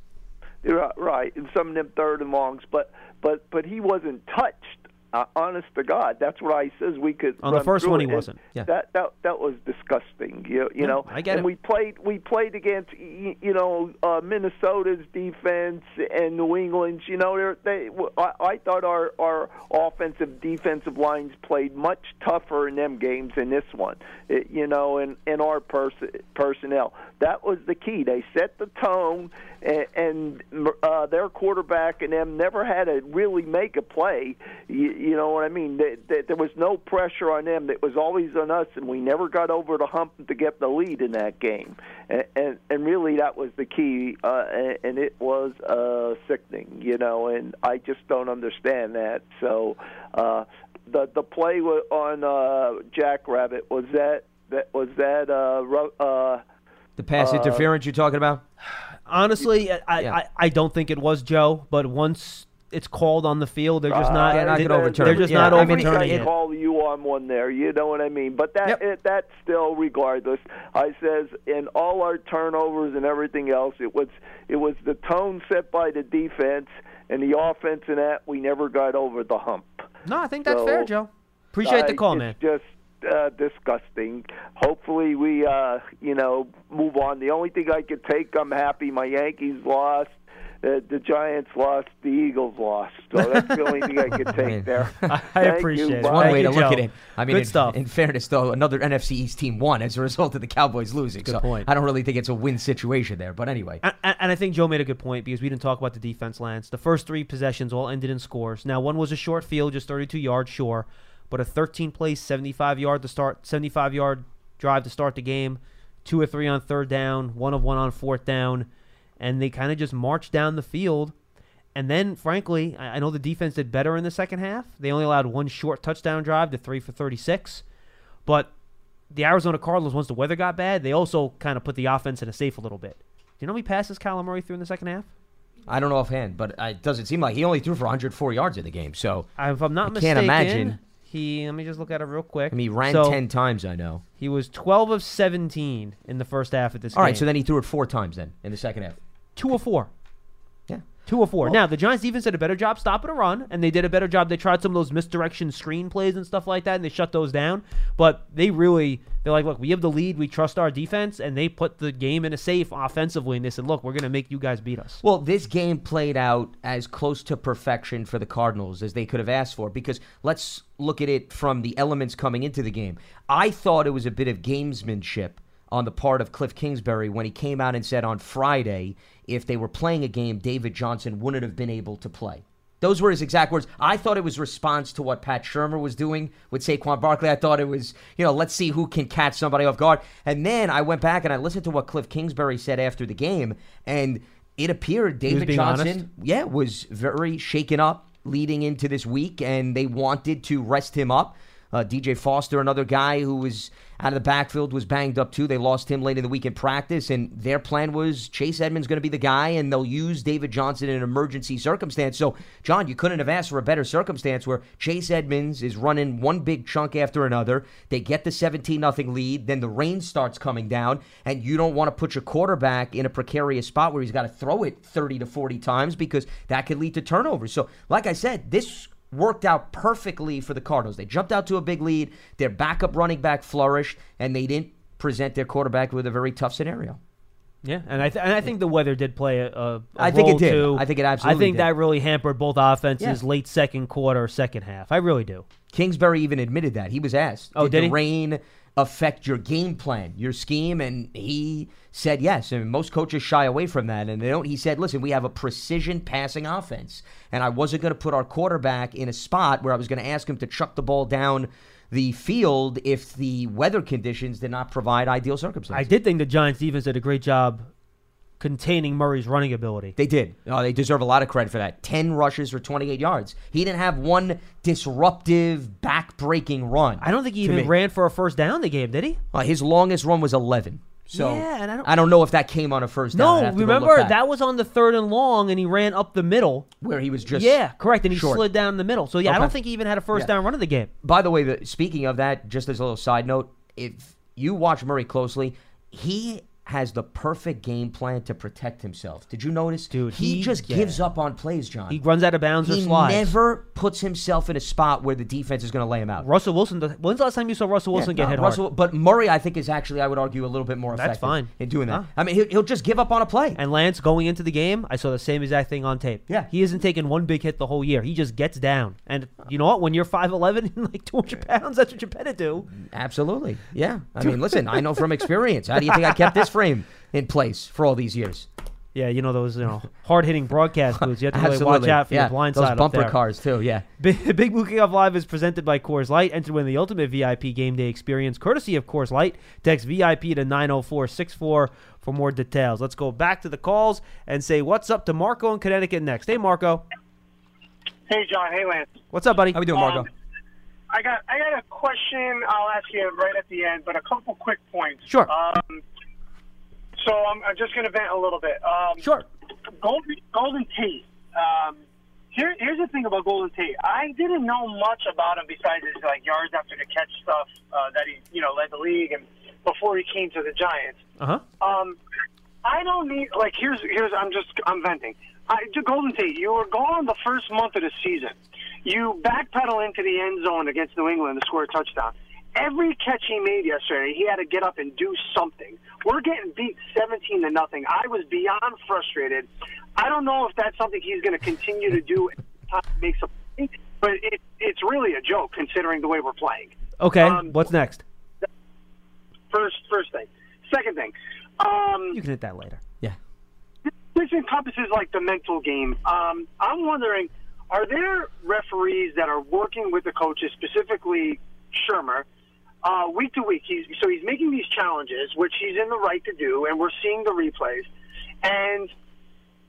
Right, and some of them third and longs, but but but he wasn't touched. Uh, honest to God, that's what I says we could. On the first one, he wasn't. Yeah. That that that was disgusting. You, you Yeah, know, I get and it. we played we played against you know uh, Minnesota's defense and New England's. You know, they I, I thought our our offensive defensive lines played much tougher in them games than this one. It, you know, and and our pers- personnel. That was the key. They set the tone, and, and uh, their quarterback and them never had to really make a play. You, you know what I mean? They, they, there was no pressure on them. It was always on us, and we never got over the hump to get the lead in that game. And and, and really, that was the key. Uh, and, and it was uh, sickening, you know. And I just don't understand that. So. Uh, the the play on uh, Jackrabbit was that that was that uh, uh, The pass Uh, interference you're talking about? Honestly, I, I, Yeah. I, I don't think it was Joe, but once it's called on the field, they're just Uh, not. they're not they, gonna overturn They're just Yeah, not I mean, overturning it. call you on one there. You know what I mean? But that Yep. it, that's still regardless. I says in all our turnovers and everything else, it was it was the tone set by the defense and the offense, and that we never got over the hump. No, I think that's So, fair, Joe. Appreciate the Uh, call, it's man. Just uh, disgusting. Hopefully, we uh, you know move on. The only thing I could take, I'm happy. My Yankees lost. Uh, the Giants lost. The Eagles lost. So that's the only thing I could <laughs> Man. take there. <laughs> I Thank appreciate you. it. Bye. One Thank way you, to look Joe. at it. I mean, Good in, stuff. in fairness, though, another NFC East team won as a result of the Cowboys losing. Good so point. I don't really think it's a win situation there. But anyway, And, and and I think Joe made a good point because we didn't talk about the defense, Lance. The first three possessions all ended in scores. Now, one was a short field, just 32 yards, sure, but a 13 play, 75 yard to start, 75 yard drive to start the game, two or three on third down, one of one on fourth down, and they kind of just marched down the field. And then, frankly, I I know the defense did better in the second half. They only allowed one short touchdown drive to three for 36, but the Arizona Cardinals, once the weather got bad, they also kind of put the offense in a safe a little bit. Do you know how many passes Kyler Murray threw in the second half? I don't know offhand, but uh, it doesn't seem like he only threw for 104 yards in the game. So If I'm not I mistaken, can't imagine. He. Let me just look at it real quick. I mean, he ran So, 10 times, I know. He was 12 of 17 in the first half of this All game. right, so then he threw it four times then in the second half. two of four. Two or four. now the Giants defense did a better job stopping a run, and they did a better job. They tried some of those misdirection screen plays and stuff like that, and they shut those down. But they really, they're like, look, we have the lead. We trust our defense, and they put the game in a safe offensively. And they said, look, we're going to make you guys beat us. Well, this game played out as close to perfection for the Cardinals as they could have asked for because let's look at it from the elements coming into the game. I thought it was a bit of gamesmanship on the part of Cliff Kingsbury when he came out and said on Friday if they were playing a game, David Johnson wouldn't have been able to play. Those were his exact words. I thought it was response to what Pat Shurmur was doing with Saquon Barkley. I thought it was, you know, let's see who can catch somebody off guard. And then I went back and I listened to what Cliff Kingsbury said after the game, and it appeared David Johnson, honest? yeah, was very shaken up leading into this week, and they wanted to rest him up. Uh, DJ Foster, another guy who was out of the backfield, was banged up too. They lost him late in the week in practice, and their plan was Chase Edmonds going to be the guy, and they'll use David Johnson in an emergency circumstance. So, John, you couldn't have asked for a better circumstance where Chase Edmonds is running one big chunk after another. They get the 17 nothing lead, then the rain starts coming down, and you don't want to put your quarterback in a precarious spot where he's got to throw it 30 to 40 times because that could lead to turnovers. So, like I said, this worked out perfectly for the Cardinals. They jumped out to a big lead. Their backup running back flourished, and they didn't present their quarterback with a very tough scenario. Yeah, and I th- and I think the weather did play a, a, I think it did. Too. I think it absolutely. I think did. that really hampered both offenses Yeah. late second quarter, second half. I really do. Kingsbury even admitted that. He was asked, Oh, did, did the he? rain affect your game plan, your scheme? And he said yes. And most coaches shy away from that. And they don't. He said, listen, we have a precision passing offense. And I wasn't going to put our quarterback in a spot where I was going to ask him to chuck the ball down the field if the weather conditions did not provide ideal circumstances. I did think the Giants defense did a great job containing Murray's running ability. They did. Oh, they deserve a lot of credit for that. 10 rushes for 28 yards. He didn't have one disruptive, back-breaking run. I don't think he even me. ran for a first down in the game, did he? Uh, his longest run was 11. So Yeah, and I don't- I don't know if that came on a first down. No, have to go remember that was on the third and long, and he ran up the middle. where he was just yeah, correct, and he short. slid down the middle. So yeah, I don't think he even had a first Yeah. down run of the game. By the way, the, speaking of that, just as a little side note, if you watch Murray closely, he has the perfect game plan to protect himself. Did you notice? Dude, he, he- just yeah. gives up on plays, John. He runs out of bounds or He slides. never puts himself in a spot where the defense is going to lay him out. Russell Wilson. does- When's the last time you saw Russell Wilson Yeah, get no, hit Russell, hard? But Murray, I think, is actually, I would argue, a little bit more That's effective fine. in doing that. Huh. I mean, he'll, he'll just give up on a play. And Lance going into the game, I saw the same exact thing on tape. Yeah. he hasn't taken one big hit the whole year. He just gets down. And you know what? When you're five eleven <laughs> and like two hundred pounds, that's what you're better do. Absolutely. Yeah. I mean, listen, I know from <laughs> experience. How do you think I kept this frame in place for all these years? Yeah, you know those you know hard hitting broadcast booths. You have to really watch out for yeah. your blind Those side up bumper there. cars, too. Yeah. Big, <laughs> Big Blue Kickoff Live is presented by Coors Light. Enter to win the ultimate VIP game day experience, courtesy of Coors Light. Text VIP to 90464 for more details. Let's go back to the calls and say what's up to Marco in Connecticut next. Hey, Marco. Hey, John. Hey, Lance. What's up, buddy? How we doing, Marco? Um, I got I got a question. I'll ask you right at the end, but a couple quick points. Sure. Um, so I'm, I'm just going to vent a little bit. Um, Sure. Golden Golden Tate. Um, here, here's the thing about Golden Tate. I didn't know much about him besides his like yards after the catch stuff uh, that he you know led the league and before he came to the Giants. Uh huh. Um, I don't need like here's here's I'm just I'm venting. I, to Golden Tate, you were gone the first month of the season. You backpedal into the end zone against New England to score a touchdown. Every catch he made yesterday, he had to get up and do something. We're getting beat 17 to nothing. I was beyond frustrated. I don't know if that's something he's going to continue to do. every <laughs> time he Makes a but it, it's really a joke considering the way we're playing. Okay. Um, what's next? First, first thing. Second thing. Um, You can hit that later. Yeah. this encompasses like the mental game. Um, I'm wondering, are there referees that are working with the coaches, specifically Shurmur, uh, week to week? He's so he's making these challenges, which he's in the right to do, and we're seeing the replays, and.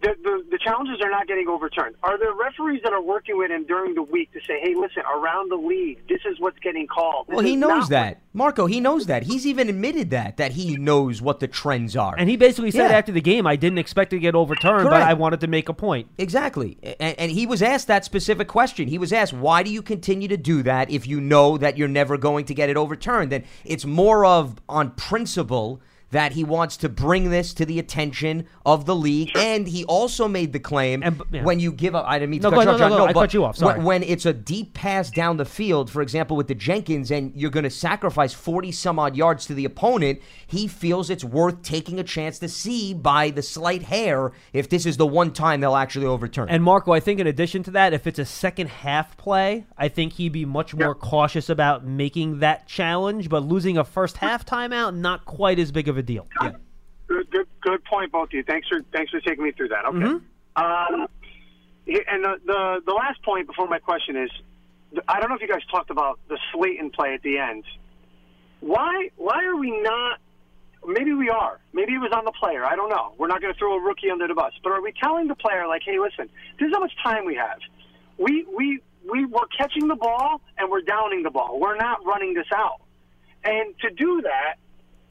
The, the, the challenges are not getting overturned. Are there referees that are working with him during the week to say, "Hey, listen, around the league, this is what's getting called"? This Well, he knows not that. Marco, he knows that. He's even admitted that, that he knows what the trends are. And he basically said Yeah. after the game, I didn't expect to get overturned, but I wanted to make a point. Exactly. And, and he was asked that specific question. He was asked, why do you continue to do that if you know that you're never going to get it overturned? And it's more of on principle that he wants to bring this to the attention of the league. And he also made the claim And- yeah. when you give up, I didn't mean to No, cut go you ahead, off, no, John. no, no, I cut you off, sorry. When, when it's a deep pass down the field, for example, with the Jenkins, and you're going to sacrifice 40 some odd yards to the opponent, he feels it's worth taking a chance to see by the slight hair if this is the one time they'll actually overturn. it. And Marco, I think in addition to that, if it's a second half play, I think he'd be much more cautious about making that challenge. But losing a first half timeout, not quite as big of a deal. Good, good, good point, both of you. Thanks for thanks for taking me through that. Okay. Um, and the, the the last point before my question is, I don't know if you guys talked about the Slayton play at the end. Why why are we not? Maybe we are. Maybe it was on the player. I don't know. We're not going to throw a rookie under the bus. But are we telling the player like, hey, listen, this is how much time we have. We we we we're catching the ball and we're downing the ball. We're not running this out. And to do that,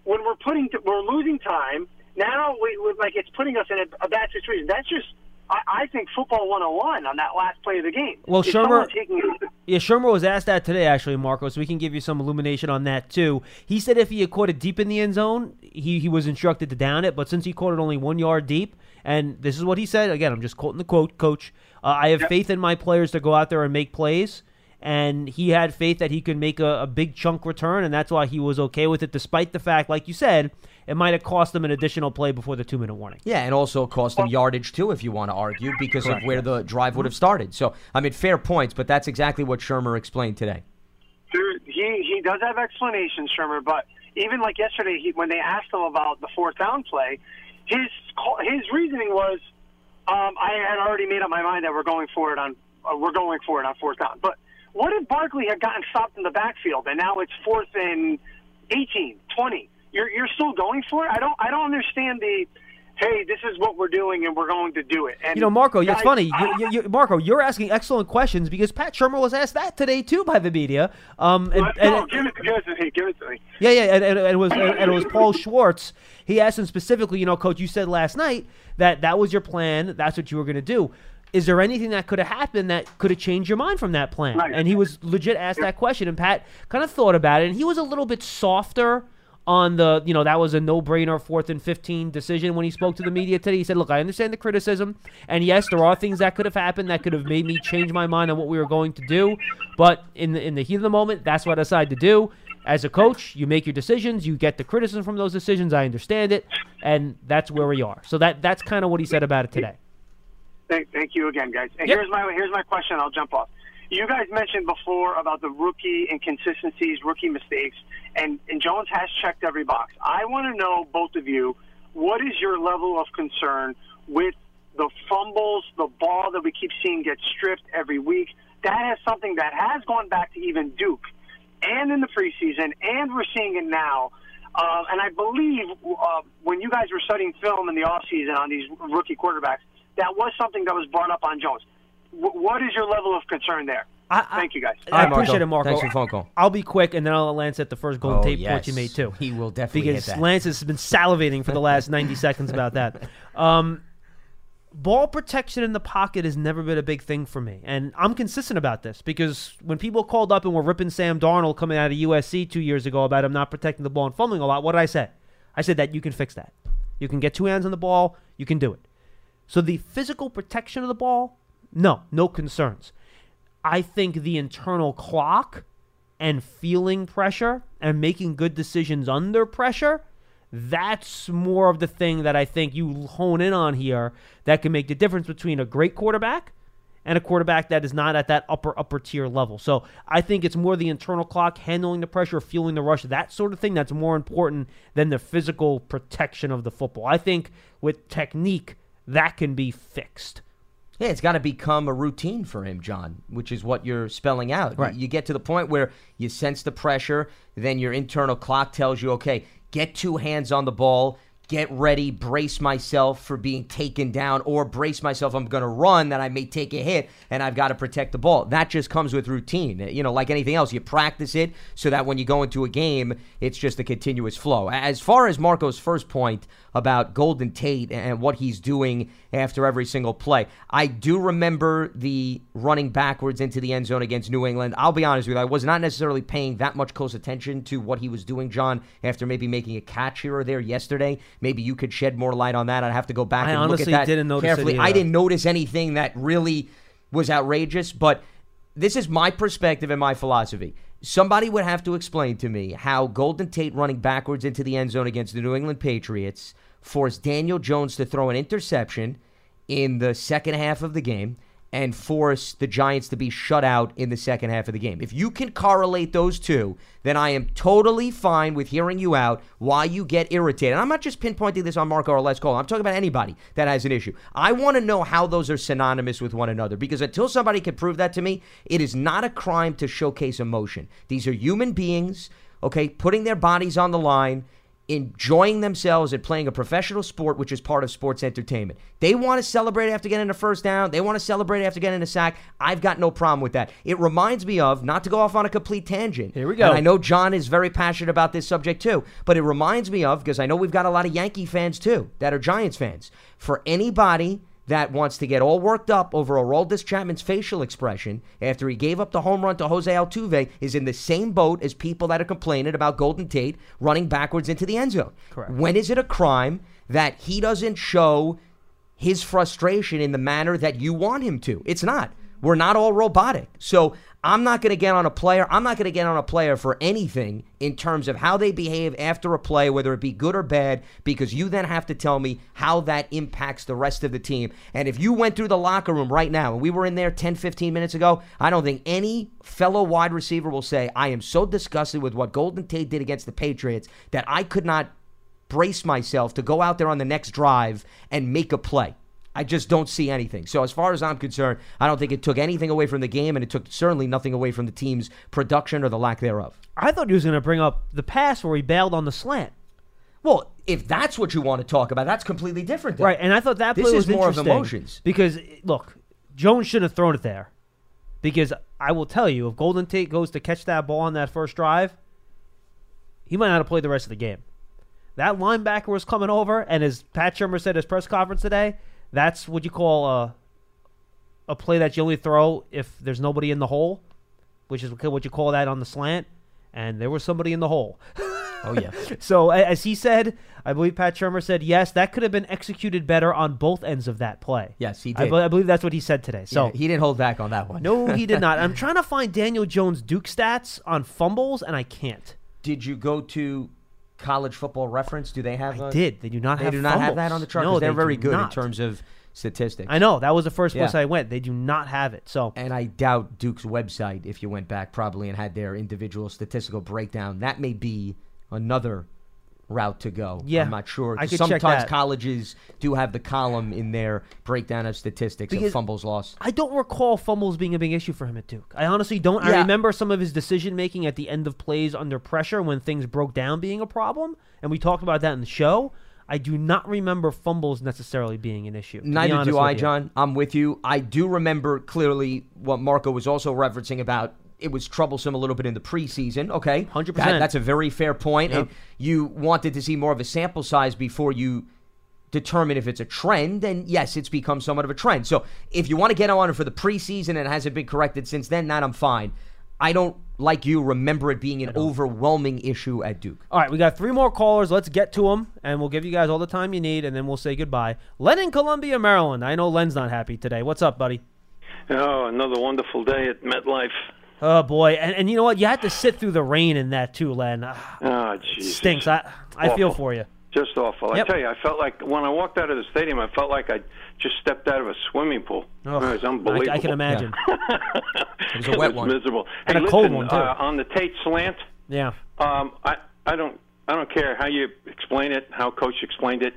when we're putting we're losing time now we, we like it's putting us in a, a bad situation. That's just I, I think football 101 on that last play of the game. Well, If Shurmur- taking Yeah, Shurmur was asked that today, actually, Marco, so we can give you some illumination on that, too. He said if he had caught it deep in the end zone, he, he was instructed to down it, but since he caught it only one yard deep, and this is what he said, again, I'm just quoting the quote, Coach, uh, I have faith in my players to go out there and make plays, and he had faith that he could make a, a big chunk return, and that's why he was okay with it, despite the fact, like you said, it might have cost him an additional play before the two minute warning. Yeah, and also cost them yardage too, if you want to argue, because of where the drive would have started. So, I mean, fair points, but that's exactly what Shurmur explained today. there, he he does have explanations Shurmur but even like yesterday he, when they asked him about the fourth down play his call- his reasoning was um, I had already made up my mind that we're going for it on uh, we're going for it on fourth down but What if Barkley had gotten stopped in the backfield and now it's fourth and 18, 20? You're you're still going for it? I don't I don't understand the hey, this is what we're doing and we're going to do it. And You know, Marco, it's funny. I- You, you, Marco, you're asking excellent questions because Pat Shurmur was asked that today too by the media. Um, and, and- give it, give it to me. Give it to me. Yeah, yeah, and, and, it was and it was Paul Schwartz. He asked him specifically, you know, coach, you said last night that that was your plan. That's what you were going to do. Is there anything that could have happened that could have changed your mind from that plan? And he was legit asked that question, and Pat kind of thought about it, and he was a little bit softer on the, you know, that was a no-brainer fourth and fifteen decision when he spoke to the media today. He said, "Look, I understand the criticism, and yes, there are things that could have happened that could have made me change my mind on what we were going to do, but in the in the heat of the moment, that's what I decided to do." as a coach, you make your decisions, you get the criticism from those decisions. I understand it, and that's where we are. So that that's kind of what he said about it today. Thank, thank you again, guys. And Yep. here's my here's my question. I'll jump off. You guys mentioned before about the rookie inconsistencies, rookie mistakes, and, and Jones has checked every box. I want to know, both of you, what is your level of concern with the fumbles, the ball that we keep seeing get stripped every week? That is something that has gone back to even Duke, and in the preseason, and we're seeing it now. Uh, and I believe uh, when you guys were studying film in the offseason on these rookie quarterbacks, that was something that was brought up on Jones. W- what is your level of concern there? I- I- Thank you, guys. I Hi, Marco. appreciate it, Marco. Thanks for the phone call. I'll be quick, and then I'll let Lance at the first golden Oh, tape yes. point you made too. He will definitely because hit that. Lance has been salivating for the last 90 <laughs> seconds about that. Um, ball protection in the pocket has never been a big thing for me, and I'm consistent about this because when people called up and were ripping Sam Darnold coming out of USC two years ago about him not protecting the ball and fumbling a lot, what did I say? I said that you can fix that. You can get two hands on the ball. You can do it. So the physical protection of the ball, no, no concerns. I think the internal clock and feeling pressure and making good decisions under pressure, that's more of the thing that I think you hone in on here that can make the difference between a great quarterback and a quarterback that is not at that upper upper tier level. So I think it's more the internal clock, handling the pressure, fueling the rush, that sort of thing that's more important than the physical protection of the football. I think with technique that can be fixed. Yeah, it's got to become a routine for him, John, which is what you're spelling out. Right. You, you get to the point where you sense the pressure, then your internal clock tells you, okay, get two hands on the ball, get ready, brace myself for being taken down, or brace myself, I'm going to run, that I may take a hit, and I've got to protect the ball. That just comes with routine. You know, like anything else, you practice it so that when you go into a game, it's just a continuous flow. As far as Marco's first point about Golden Tate and what he's doing after every single play. I do remember the running backwards into the end zone against New England. I'll be honest with you, I was not necessarily paying that much close attention to what he was doing, John, after maybe making a catch here or there yesterday. Maybe you could shed more light on that. I'd have to go back I and look at that didn't notice it carefully. I didn't notice anything that really was outrageous, but this is my perspective and my philosophy. Somebody would have to explain to me how Golden Tate running backwards into the end zone against the New England Patriots forced Daniel Jones to throw an interception in the second half of the game and force the Giants to be shut out in the second half of the game. If you can correlate those two, then I am totally fine with hearing you out why you get irritated. I'm not just pinpointing this on Marco or Les Cole. I'm talking about anybody that has an issue. I want to know how those are synonymous with one another because until somebody can prove that to me, it is not a crime to showcase emotion. These are human beings, okay, putting their bodies on the line enjoying themselves and playing a professional sport, which is part of sports entertainment. They want to celebrate after getting a first down. They want to celebrate after getting a sack. I've got no problem with that. It reminds me of, not to go off on a complete tangent. Here we go. And I know John is very passionate about this subject too, but it reminds me of, because I know we've got a lot of Yankee fans too that are Giants fans. For anybody that wants to get all worked up over Aroldis Chapman's facial expression after he gave up the home run to Jose Altuve is in the same boat as people that are complaining about Golden Tate running backwards into the end zone. Correct. When is it a crime that he doesn't show his frustration in the manner that you want him to? It's not. We're not all robotic. So I'm not going to get on a player. I'm not going to get on a player for anything in terms of how they behave after a play, whether it be good or bad, because you then have to tell me how that impacts the rest of the team. And if you went through the locker room right now and we were in there 10, 15 minutes ago, I don't think any fellow wide receiver will say, I am so disgusted with what Golden Tate did against the Patriots that I could not brace myself to go out there on the next drive and make a play. I just don't see anything. So as far as I'm concerned, I don't think it took anything away from the game, and it took certainly nothing away from the team's production or the lack thereof. I thought he was going to bring up the pass where he bailed on the slant. Well, if that's what you want to talk about, that's completely different. then. Right, and I thought that This play is was more of emotions. because look, Jones should have thrown it there. Because I will tell you, if Golden Tate goes to catch that ball on that first drive, he might not have played the rest of the game. That linebacker was coming over, and as Pat Shurmur said at his press conference today, that's what you call a a play that you only throw if there's nobody in the hole, which is what you call that on the slant. And there was somebody in the hole. Oh yeah. <laughs> So as he said, I believe Pat Shurmur said, yes, that could have been executed better on both ends of that play. Yes, he I, did. be- I believe that's what he said today. So Yeah, he didn't hold back on that one. no, he did not. I'm <laughs> trying to find Daniel Jones Duke stats on fumbles, and I can't. Did you go to College Football Reference? Do they have? I a- did. They do not They have. do not have that on the chart. No, they're they very good in terms of statistics. I know that was the first place Yeah. I went. They do not have it. So And I doubt Duke's website, if you went back probably and had their individual statistical breakdown, that may be another route to go. Yeah, I'm not sure. I could check Sometimes that. colleges do have the column in their breakdown of statistics Because- of fumbles lost. I don't recall fumbles being a big issue for him at Duke. I honestly don't. I remember some of his decision making at the end of plays under pressure when things broke down being a problem, and we talked about that in the show. I do not remember fumbles necessarily being an issue. Neither do I. John. I'm with you. I do remember clearly what Marco was also referencing about it was troublesome a little bit in the preseason. Okay, 100%. That's a very fair point. Yep. And you wanted to see more of a sample size before you determine if it's a trend. And yes, it's become somewhat of a trend. So if you want to get on it for the preseason and it hasn't been corrected since then, that I'm fine. I don't like you remember it being an overwhelming issue at Duke. All right, we got three more callers. Let's get to them, and we'll give you guys all the time you need, and then we'll say goodbye. Len in Columbia, Maryland. I know Len's not happy today. What's up, buddy? Oh, another wonderful day at MetLife. Oh boy, and, and you know what? You had to sit through the rain in that too, Len. Oh, jeez. stinks. I I feel for you. Just awful. Yep. I tell you, I felt like when I walked out of the stadium, I felt like I just stepped out of a swimming pool. Ugh, it was unbelievable. I, I can imagine. <laughs> It was a wet one. miserable. And hey, a cold one, too. Uh, on the Tate slant, Yeah. um, I I don't I don't care how you explain it, how coach explained it.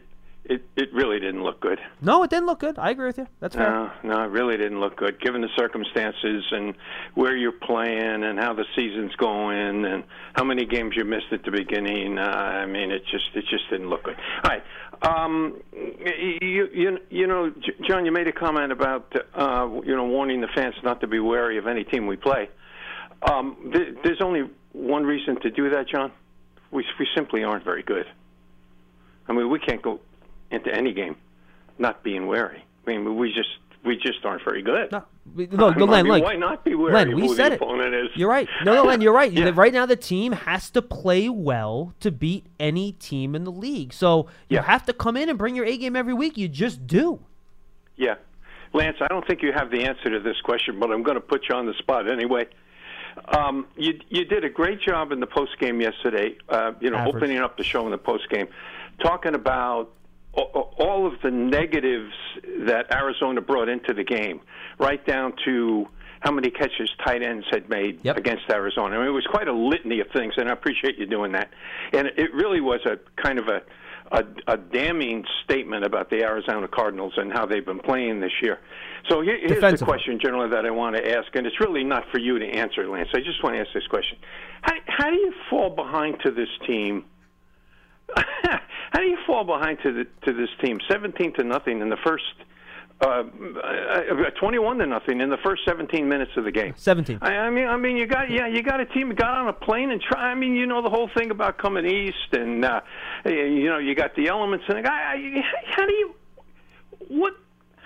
It it really didn't look good. No, it didn't look good. I agree with you. That's fair. No, no, it really didn't look good, given the circumstances and where you're playing and how the season's going and how many games you missed at the beginning. Uh, I mean, it just it just didn't look good. All right, um, you you you know, John, you made a comment about uh, you know warning the fans not to be wary of any team we play. Um, th- there's only one reason to do that, John. We we simply aren't very good. I mean, we can't go into any game not being wary. I mean, we just we just aren't very good. No, no, no, I Len, mean, Len, why not be wary Len, of we who said the opponent is? You're right. No, no, Len, you're right. <laughs> Yeah. Right now, the team has to play well to beat any team in the league. So you Yeah. have to come in and bring your A game every week. You just do. Yeah, Lance, I don't think you have the answer to this question, but I'm going to put you on the spot anyway. Um, you you did a great job in the post game yesterday. Uh, you know, Average. opening up the show in the post game, talking about all of the negatives that Arizona brought into the game, right down to how many catches tight ends had made Yep. against Arizona. I mean, it was quite a litany of things, and I appreciate you doing that. And it really was a kind of a a, a damning statement about the Arizona Cardinals and how they've been playing this year. So here, here's the question, generally, that I want to ask, and it's really not for you to answer, Lance. I just want to ask this question: How, how do you fall behind to this team? <laughs> how do you fall behind to the, to this team, seventeen to nothing in the first? Uh, uh, twenty-one to nothing in the first seventeen minutes of the game. 17. I, I mean, I mean, you got yeah, you got a team that got on a plane and try. I mean, you know the whole thing about coming east, and uh, you know you got the elements. And I, I, how do you what?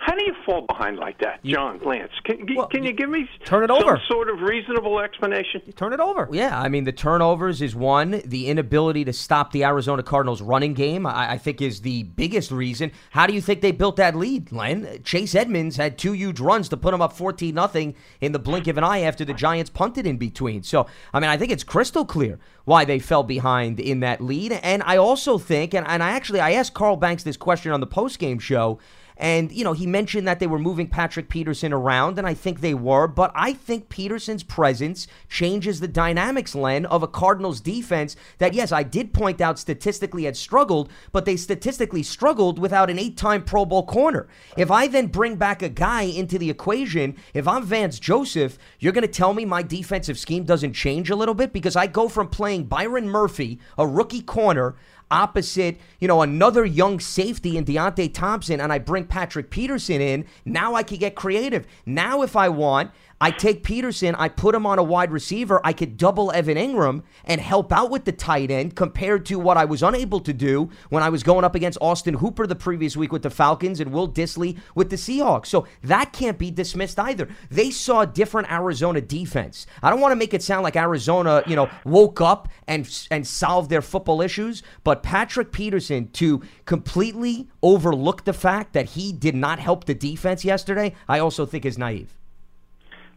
How do you fall behind like that, John Lance? Can, Well, can you give me turn it some sort of reasonable explanation? Turn it over. Yeah, I mean the turnovers is one. The inability to stop the Arizona Cardinals running game, I, I think, is the biggest reason. How do you think they built that lead, Len? Chase Edmonds had two huge runs to put them up fourteen nothing in the blink of an eye after the Giants punted in between. So, I mean, I think it's crystal clear why they fell behind in that lead. And I also think, and, and I actually I asked Carl Banks this question on the postgame show. And, you know, he mentioned that they were moving Patrick Peterson around, and I think they were, but I think Peterson's presence changes the dynamics, Len, of a Cardinals defense that, yes, I did point out statistically had struggled, but they statistically struggled without an eight time Pro Bowl corner. If I then bring back a guy into the equation, if I'm Vance Joseph, you're going to tell me my defensive scheme doesn't change a little bit because I go from playing Byron Murphy, a rookie corner, opposite, you know, another young safety in Deionte Thompson, and I bring Patrick Peterson in, now I can get creative. Now, if I want, I take Peterson, I put him on a wide receiver. I could double Evan Engram and help out with the tight end compared to what I was unable to do when I was going up against Austin Hooper the previous week with the Falcons and Will Dissly with the Seahawks. So that can't be dismissed either. They saw a different Arizona defense. I don't want to make it sound like Arizona, you know, woke up and and solved their football issues, but Patrick Peterson to completely overlook the fact that he did not help the defense yesterday, I also think is naive.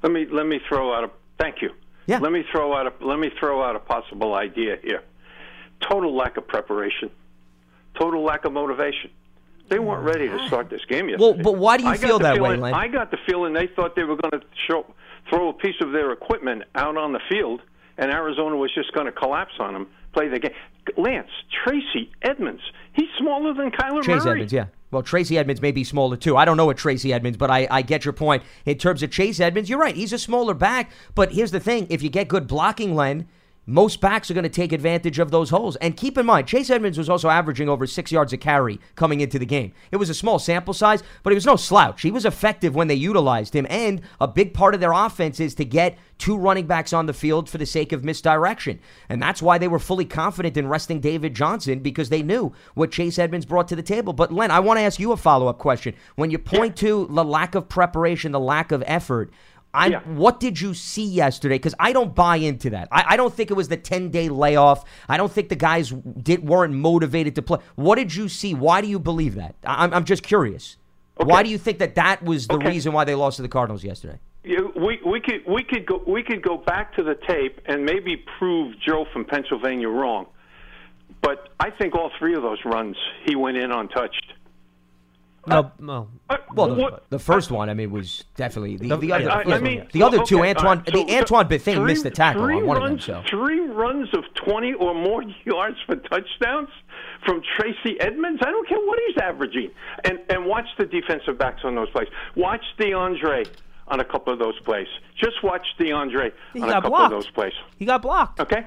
Let me let me throw out a thank you. Yeah. Let me throw out a let me throw out a possible idea here. Total lack of preparation. Total lack of motivation. They weren't oh, ready to start this game yet. Well, but why do you I feel that way, Len? I got the feeling they thought they were going to show, throw a piece of their equipment out on the field, and Arizona was just going to collapse on them, play the game. Lance Tracy Edmonds, he's smaller than Kyler Chase Murray. Edmonds, yeah. Well, Tracy Edmonds may be smaller too. I don't know what Tracy Edmonds, but I, I get your point. In terms of Chase Edmonds, you're right. He's a smaller back. But here's the thing if you get good blocking, Len, most backs are going to take advantage of those holes. And keep in mind, Chase Edmonds was also averaging over six yards a carry coming into the game. It was a small sample size, but he was no slouch. He was effective when they utilized him. And a big part of their offense is to get two running backs on the field for the sake of misdirection. And that's why they were fully confident in resting David Johnson because they knew what Chase Edmonds brought to the table. But Len, I want to ask you a follow up question. When you point to the lack of preparation, the lack of effort, I, Yeah. What did you see yesterday? Because I don't buy into that. I, I don't think it was the 10 day layoff. I don't think the guys did, weren't motivated to play. What did you see? Why do you believe that? I, I'm, I'm just curious. Why do you think that that was the Okay. reason why they lost to the Cardinals yesterday? You, we we could we could go we could go back to the tape and maybe prove Joe from Pennsylvania wrong, but I think all three of those runs he went in untouched. No, no. Uh, Well, the, what- the first one, I mean, was definitely the, the other. I, yeah, I mean, the other two, Antoine, right, the Antoine Bethune three- missed the tackle three on one runs, of them. So three runs of twenty or more yards for touchdowns from Tracy Edmonds. I don't care what he's averaging, and and watch the defensive backs on those plays. Watch DeAndre on a couple of those plays. Just watch DeAndre He on a couple blocked. of those plays. He got blocked. Okay,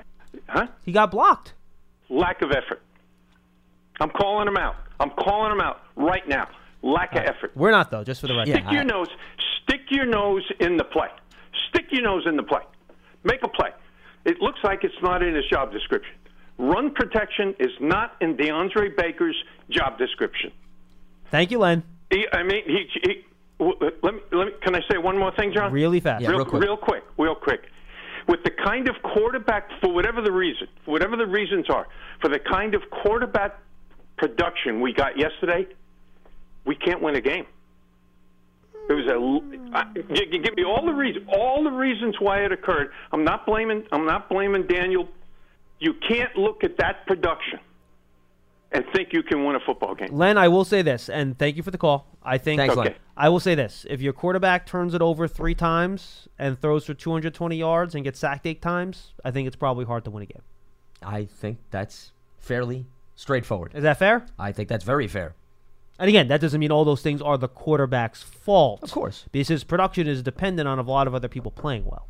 huh? He got blocked. Lack of effort. I'm calling him out. I'm calling him out right now. Lack of effort. We're not though. Just for the record. Stick your nose. Stick your nose in the play. Stick your nose in the play. Make a play. It looks like it's not in his job description. Run protection is not in DeAndre Baker's job description. Thank you, Len. He, I mean, he, he, w- let me, let me. Can I say one more thing, John? Really fast. Yeah, real, real quick. real quick, real quick. With the kind of quarterback, for whatever the reason, for whatever the reasons are, for the kind of quarterback production we got yesterday, we can't win a game. It was a. I- You give me all the reasons, all the reasons why it occurred. I'm not blaming. I'm not blaming Daniel. You can't look at that production and think you can win a football game. Len, I will say this, and thank you for the call. I think Thanks, Okay. Len. I will say this: if your quarterback turns it over three times and throws for 220 yards and gets sacked eight times, I think it's probably hard to win a game. I think that's fairly straightforward. Is that fair? I think that's very fair. And again, that doesn't mean all those things are the quarterback's fault. Of course. because his production is dependent on a lot of other people playing well.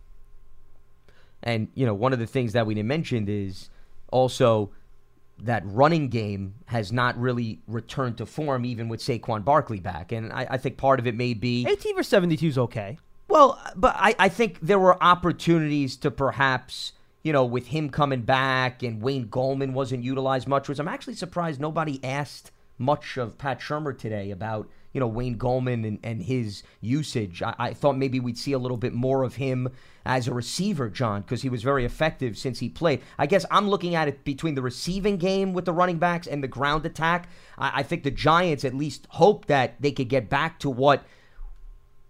And you know, one of the things that we mentioned is also that running game has not really returned to form, even with Saquon Barkley back. And I, I think part of it may be 18 for 72 is okay. Well, but I, I think there were opportunities to perhaps, you know, with him coming back and Wayne Gallman wasn't utilized much, which I'm actually surprised nobody asked much of Pat Shurmur today about, you know, Wayne Gallman and, and his usage. I, I thought maybe we'd see a little bit more of him as a receiver, John, because he was very effective since he played. I guess I'm looking at it between the receiving game with the running backs and the ground attack. I, I think the Giants at least hope that they could get back to what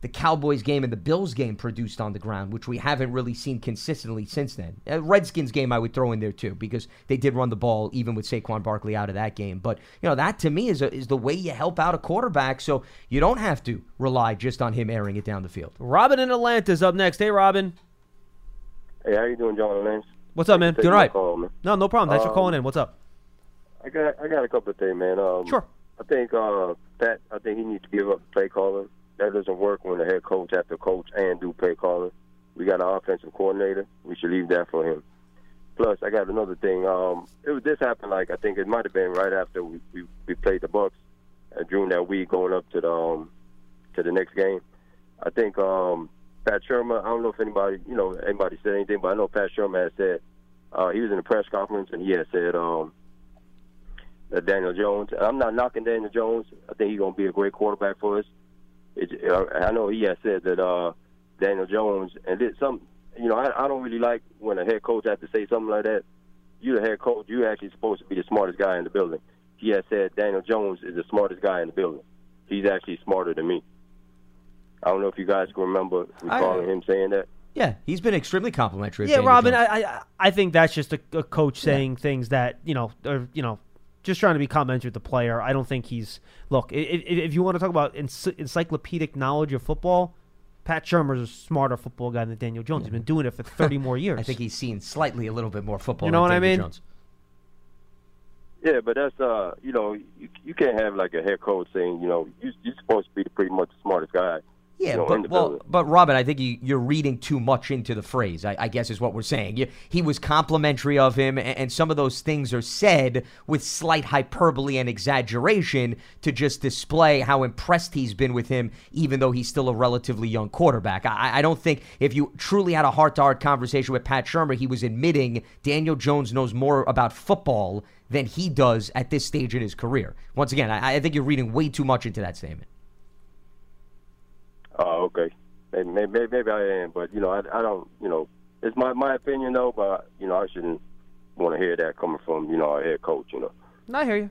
the Cowboys game and the Bills game produced on the ground, which we haven't really seen consistently since then. Uh, Redskins game I would throw in there too because they did run the ball even with Saquon Barkley out of that game. But you know that to me is a, is the way you help out a quarterback, so you don't have to rely just on him airing it down the field. Robin in Atlanta is up next. Hey, Robin. Hey, how you doing, John Lance? What's up, man? Taking Doing my right. Call, man. No, no problem. Thanks for Um, calling in. What's up? I got I got a couple of things, man. Um, Sure. I think uh, Pat. I think he needs to give up play calling. That doesn't work when the head coach to coach and do play calling. We got an offensive coordinator. We should leave that for him. Plus, I got another thing. Um, it was this happened like I think it might have been right after we we, we played the Bucs uh, during that week going up to the um, to the next game. I think um, Pat Shurmur. I don't know if anybody you know anybody said anything, but I know Pat Shurmur had said uh, he was in a press conference and he had said um, that Daniel Jones. I'm not knocking Daniel Jones. I think he's gonna be a great quarterback for us. It, uh, I know he has said that uh, Daniel Jones and it, some. You know, I, I don't really like when a head coach has to say something like that. You're the head coach. You're actually supposed to be the smartest guy in the building. He has said Daniel Jones is the smartest guy in the building. He's actually smarter than me. I don't know if you guys can remember recalling him saying that. Yeah, he's been extremely complimentary. Yeah, Daniel Robin. Jones. I, I I think that's just a, a coach saying things that you know, or you know, just trying to be complimentary with the player. I don't think he's look. If, if you want to talk about encyclopedic knowledge of football, Pat Shurmur's a smarter football guy than Daniel Jones. He's been doing it for <laughs> thirty more years. I think he's seen slightly a little bit more football. You know than what I mean? Jones. Yeah, but that's uh, you know, you, you can't have like a head coach saying, you know, you, you're supposed to be pretty much the smartest guy. Yeah, you know, but well, building. but Robin, I think you, you're reading too much into the phrase. I, I guess is what we're saying. You, he was complimentary of him, and, and some of those things are said with slight hyperbole and exaggeration to just display how impressed he's been with him, even though he's still a relatively young quarterback. I, I don't think if you truly had a heart-to-heart conversation with Pat Shurmur, he was admitting Daniel Jones knows more about football than he does at this stage in his career. Once again, I, I think you're reading way too much into that statement. Oh, okay. Maybe, maybe, maybe I am, but you know, I, I don't. You know, it's my my opinion though. But you know, I shouldn't want to hear that coming from you know our head coach. You know. I hear you.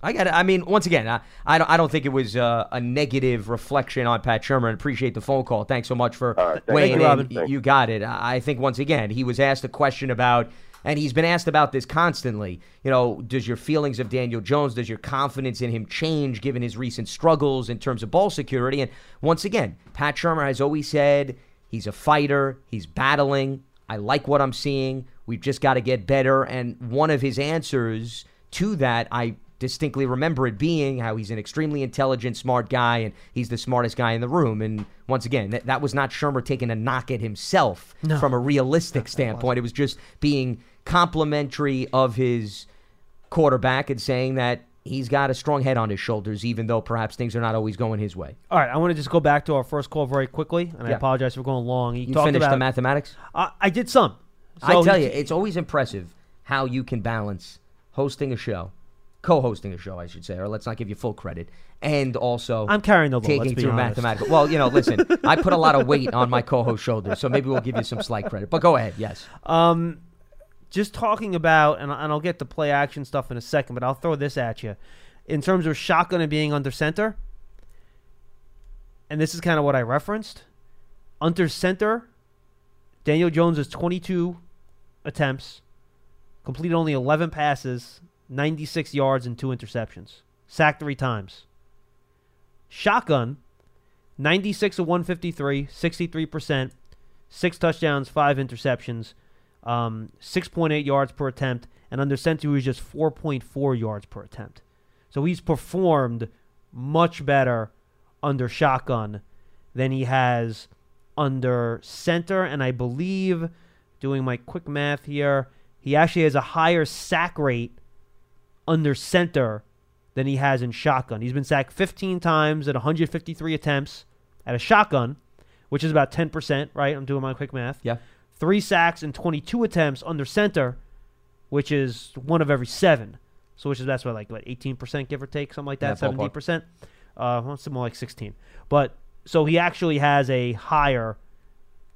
I got it. I mean, once again, I, I don't, I don't think it was uh, a negative reflection on Pat Shurmur. And appreciate the phone call. Thanks so much for All right, thank weighing you, in. Robin. You- You got it. I I think once again, he was asked a question about, and he's been asked about this constantly. You know, does your feelings of Daniel Jones, does your confidence in him change given his recent struggles in terms of ball security? And once again, Pat Shurmur has always said he's a fighter. He's battling. I like what I'm seeing. We've just got to get better. And one of his answers to that, I distinctly remember it being how he's an extremely intelligent, smart guy, and he's the smartest guy in the room. And once again, that, that was not Shurmur taking a knock at himself from a realistic standpoint. It was just being complimentary of his quarterback and saying that he's got a strong head on his shoulders, even though perhaps things are not always going his way. All right, I want to just go back to our first call very quickly, and I apologize for going long. He You talked finished about the mathematics? I I did some. I tell he- you, it's always impressive how you can balance hosting a show, co-hosting a show, I should say, or let's not give you full credit, and also I'm carrying the load, taking through mathematical. Well, you know, listen, I put a lot of weight on my co-host shoulders, so maybe we'll give you some slight credit. But go ahead, yes. Um, just talking about, and, and I'll get to play action stuff in a second, but I'll throw this at you. In terms of shotgun and being under center, and this is kind of what I referenced. Under center, Daniel Jones is 22 attempts, completed only 11 passes, 96 yards, and two interceptions. Sacked three times. Shotgun, 96 of 153, 63%, six touchdowns, five interceptions, um, 6.8 yards per attempt, and under center he was just 4.4 yards per attempt. So he's performed much better under shotgun than he has under center, and I believe, doing my quick math here, he actually has a higher sack rate under center than he has in shotgun. He's been sacked 15 times at 153 attempts at a shotgun, which is about 10%, right? I'm doing my quick math. Yeah. Three sacks and 22 attempts under center, which is one of every seven. So, which is that's what, like, what, 18%, give or take, something like that, Yeah, ballpark. 17%? Uh, well, more like 16. But, so he actually has a higher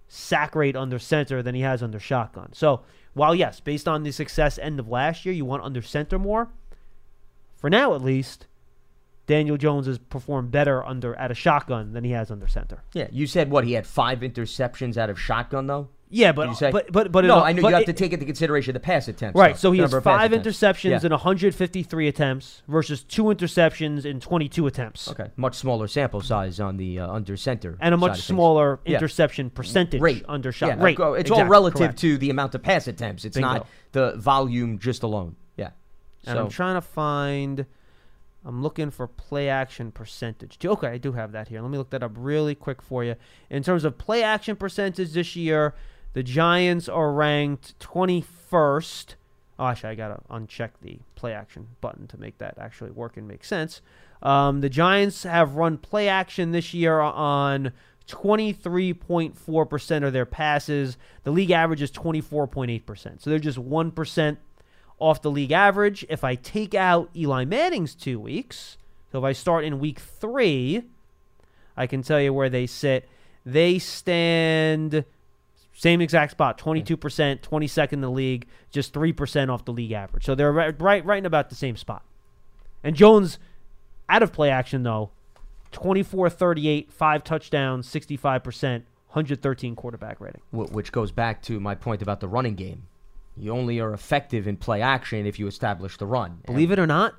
sack rate under center than he has under shotgun. So, while yes, based on the success end of last year, you want under center more, for now at least, Daniel Jones has performed better under at a shotgun than he has under center. Yeah, you said what? He had five interceptions out of shotgun, though. Yeah, but you say? but but but no, it, I know you have it- to take into consideration the pass attempts. Right, though, so he the has number of pass five interceptions Yeah. and 153 attempts versus two interceptions in 22 attempts, Okay, much smaller sample size on the uh, under center, and a much of things. smaller Yeah. interception percentage rate under shot. Yeah, rate. It's all relative correct. to the amount of pass attempts. It's Bingo. not the volume just alone. Yeah. And so I'm trying to find. I'm looking for play action percentage. too. Okay, I do have that here. Let me look that up really quick for you. In terms of play action percentage this year, the Giants are ranked 21st. Oh, actually, I gotta uncheck the play action button to make that actually work and make sense. Um, the Giants have run play action this year on 23.4% of their passes. The league average is 24.8%. So they're just 1% off the league average. If I take out Eli Manning's two weeks, so if I start in week three, I can tell you where they sit. They stand same exact spot, 22%, 22nd in the league, just 3% off the league average. So they're right, right, right in about the same spot. And Jones, out of play action, though, 24 38, five touchdowns, 65%, 113 quarterback rating. which goes back to my point about the running game. You only are effective in play action if you establish the run. And- Believe it or not,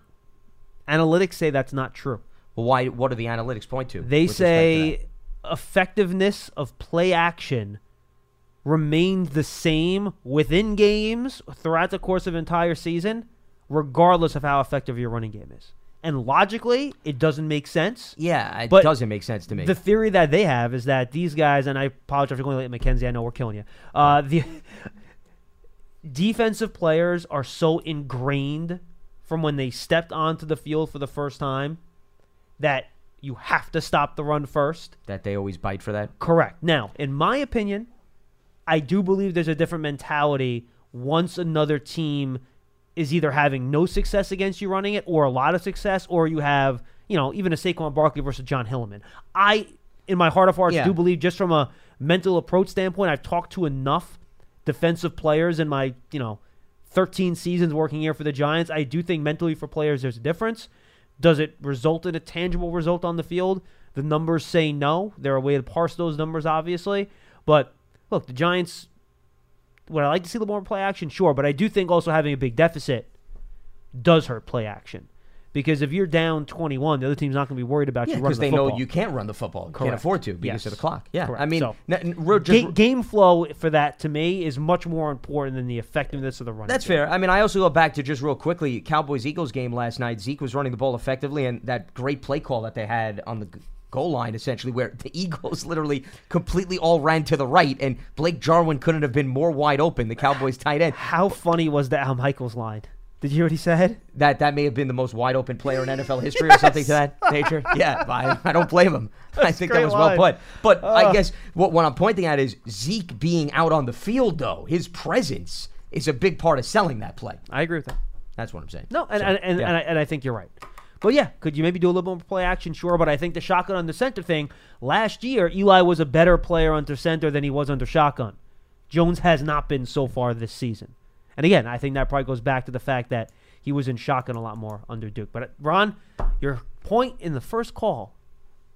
analytics say that's not true. Well, why? What do the analytics point to? They say effectiveness of play action remained the same within games throughout the course of entire season, regardless of how effective your running game is. And logically, it doesn't make sense. Yeah, it But doesn't make sense to me. The theory that they have is that these guys, and I apologize for going late, Mackenzie. I know we're killing you. Uh, the <laughs> defensive players are so ingrained from when they stepped onto the field for the first time that you have to stop the run first. that they always bite for that. Correct. Now, in my opinion, I do believe there's a different mentality once another team is either having no success against you running it or a lot of success, or you have, you know, even a Saquon Barkley versus Jon Hilliman. I, in my heart of hearts, Yeah. do believe just from a mental approach standpoint, I've talked to enough defensive players in my, you know, 13 seasons working here for the Giants. I do think mentally for players there's a difference. Does it result in a tangible result on the field? The numbers say no. There are a way to parse those numbers, obviously. But look, the Giants. Would I like to see a little more play action? Sure, but I do think also having a big deficit does hurt play action. Because if you're down 21, the other team's not going to be worried about Yeah, you running because they know you can't run the football. Correct. can't afford to because Yes. of the clock. Yeah, Correct. I mean, So- n- just Ga- game flow for that to me is much more important than the effectiveness of the run. That's game. fair. I mean, I also go back to just real quickly Cowboys Eagles game last night. Zeke was running the ball effectively, and that great play call that they had on the goal line, essentially, where the <laughs> Eagles literally completely all ran to the right, and Blake Jarwin couldn't have been more wide open. The Cowboys tight end. How funny was that Al Michaels line? Did you hear what he said? That that may have been the most wide open player in NFL history, or something to that <laughs> nature. Yeah, I, I don't blame him. <laughs> I That's a think that was well put. But I guess what what I'm pointing at is Zeke being out on the field, though his presence is a big part of selling that play. I agree with that. That's what I'm saying. No, and So, and, and, yeah. and, I, and I think you're right. But yeah, could you maybe do a little more play action? Sure, but I think the shotgun under center thing last year, Eli was a better player under center than he was under shotgun. Jones has not been so far this season. And again, I think that probably goes back to the fact that he was in shotgun a lot more under Duke. But Ron, your point in the first call,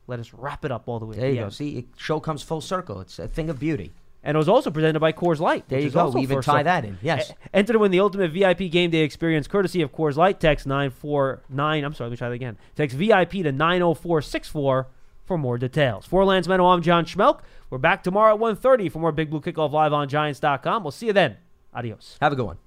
let us wrap it up all the way. There the you go. end. See, it show comes full circle. It's a thing of beauty. And it was also presented by Coors Light. There you go. We even tie that in. Yes. Enter to win the ultimate VIP game day experience courtesy of Coors Light. Text 949. I'm sorry, let me try that again. Text VIP to 90464 for more details. For Lance Medow, I'm John Schmelk. We're back tomorrow at 1.30 for more Big Blue Kickoff live on Giants.com. We'll see you then. Adios. Have a good one.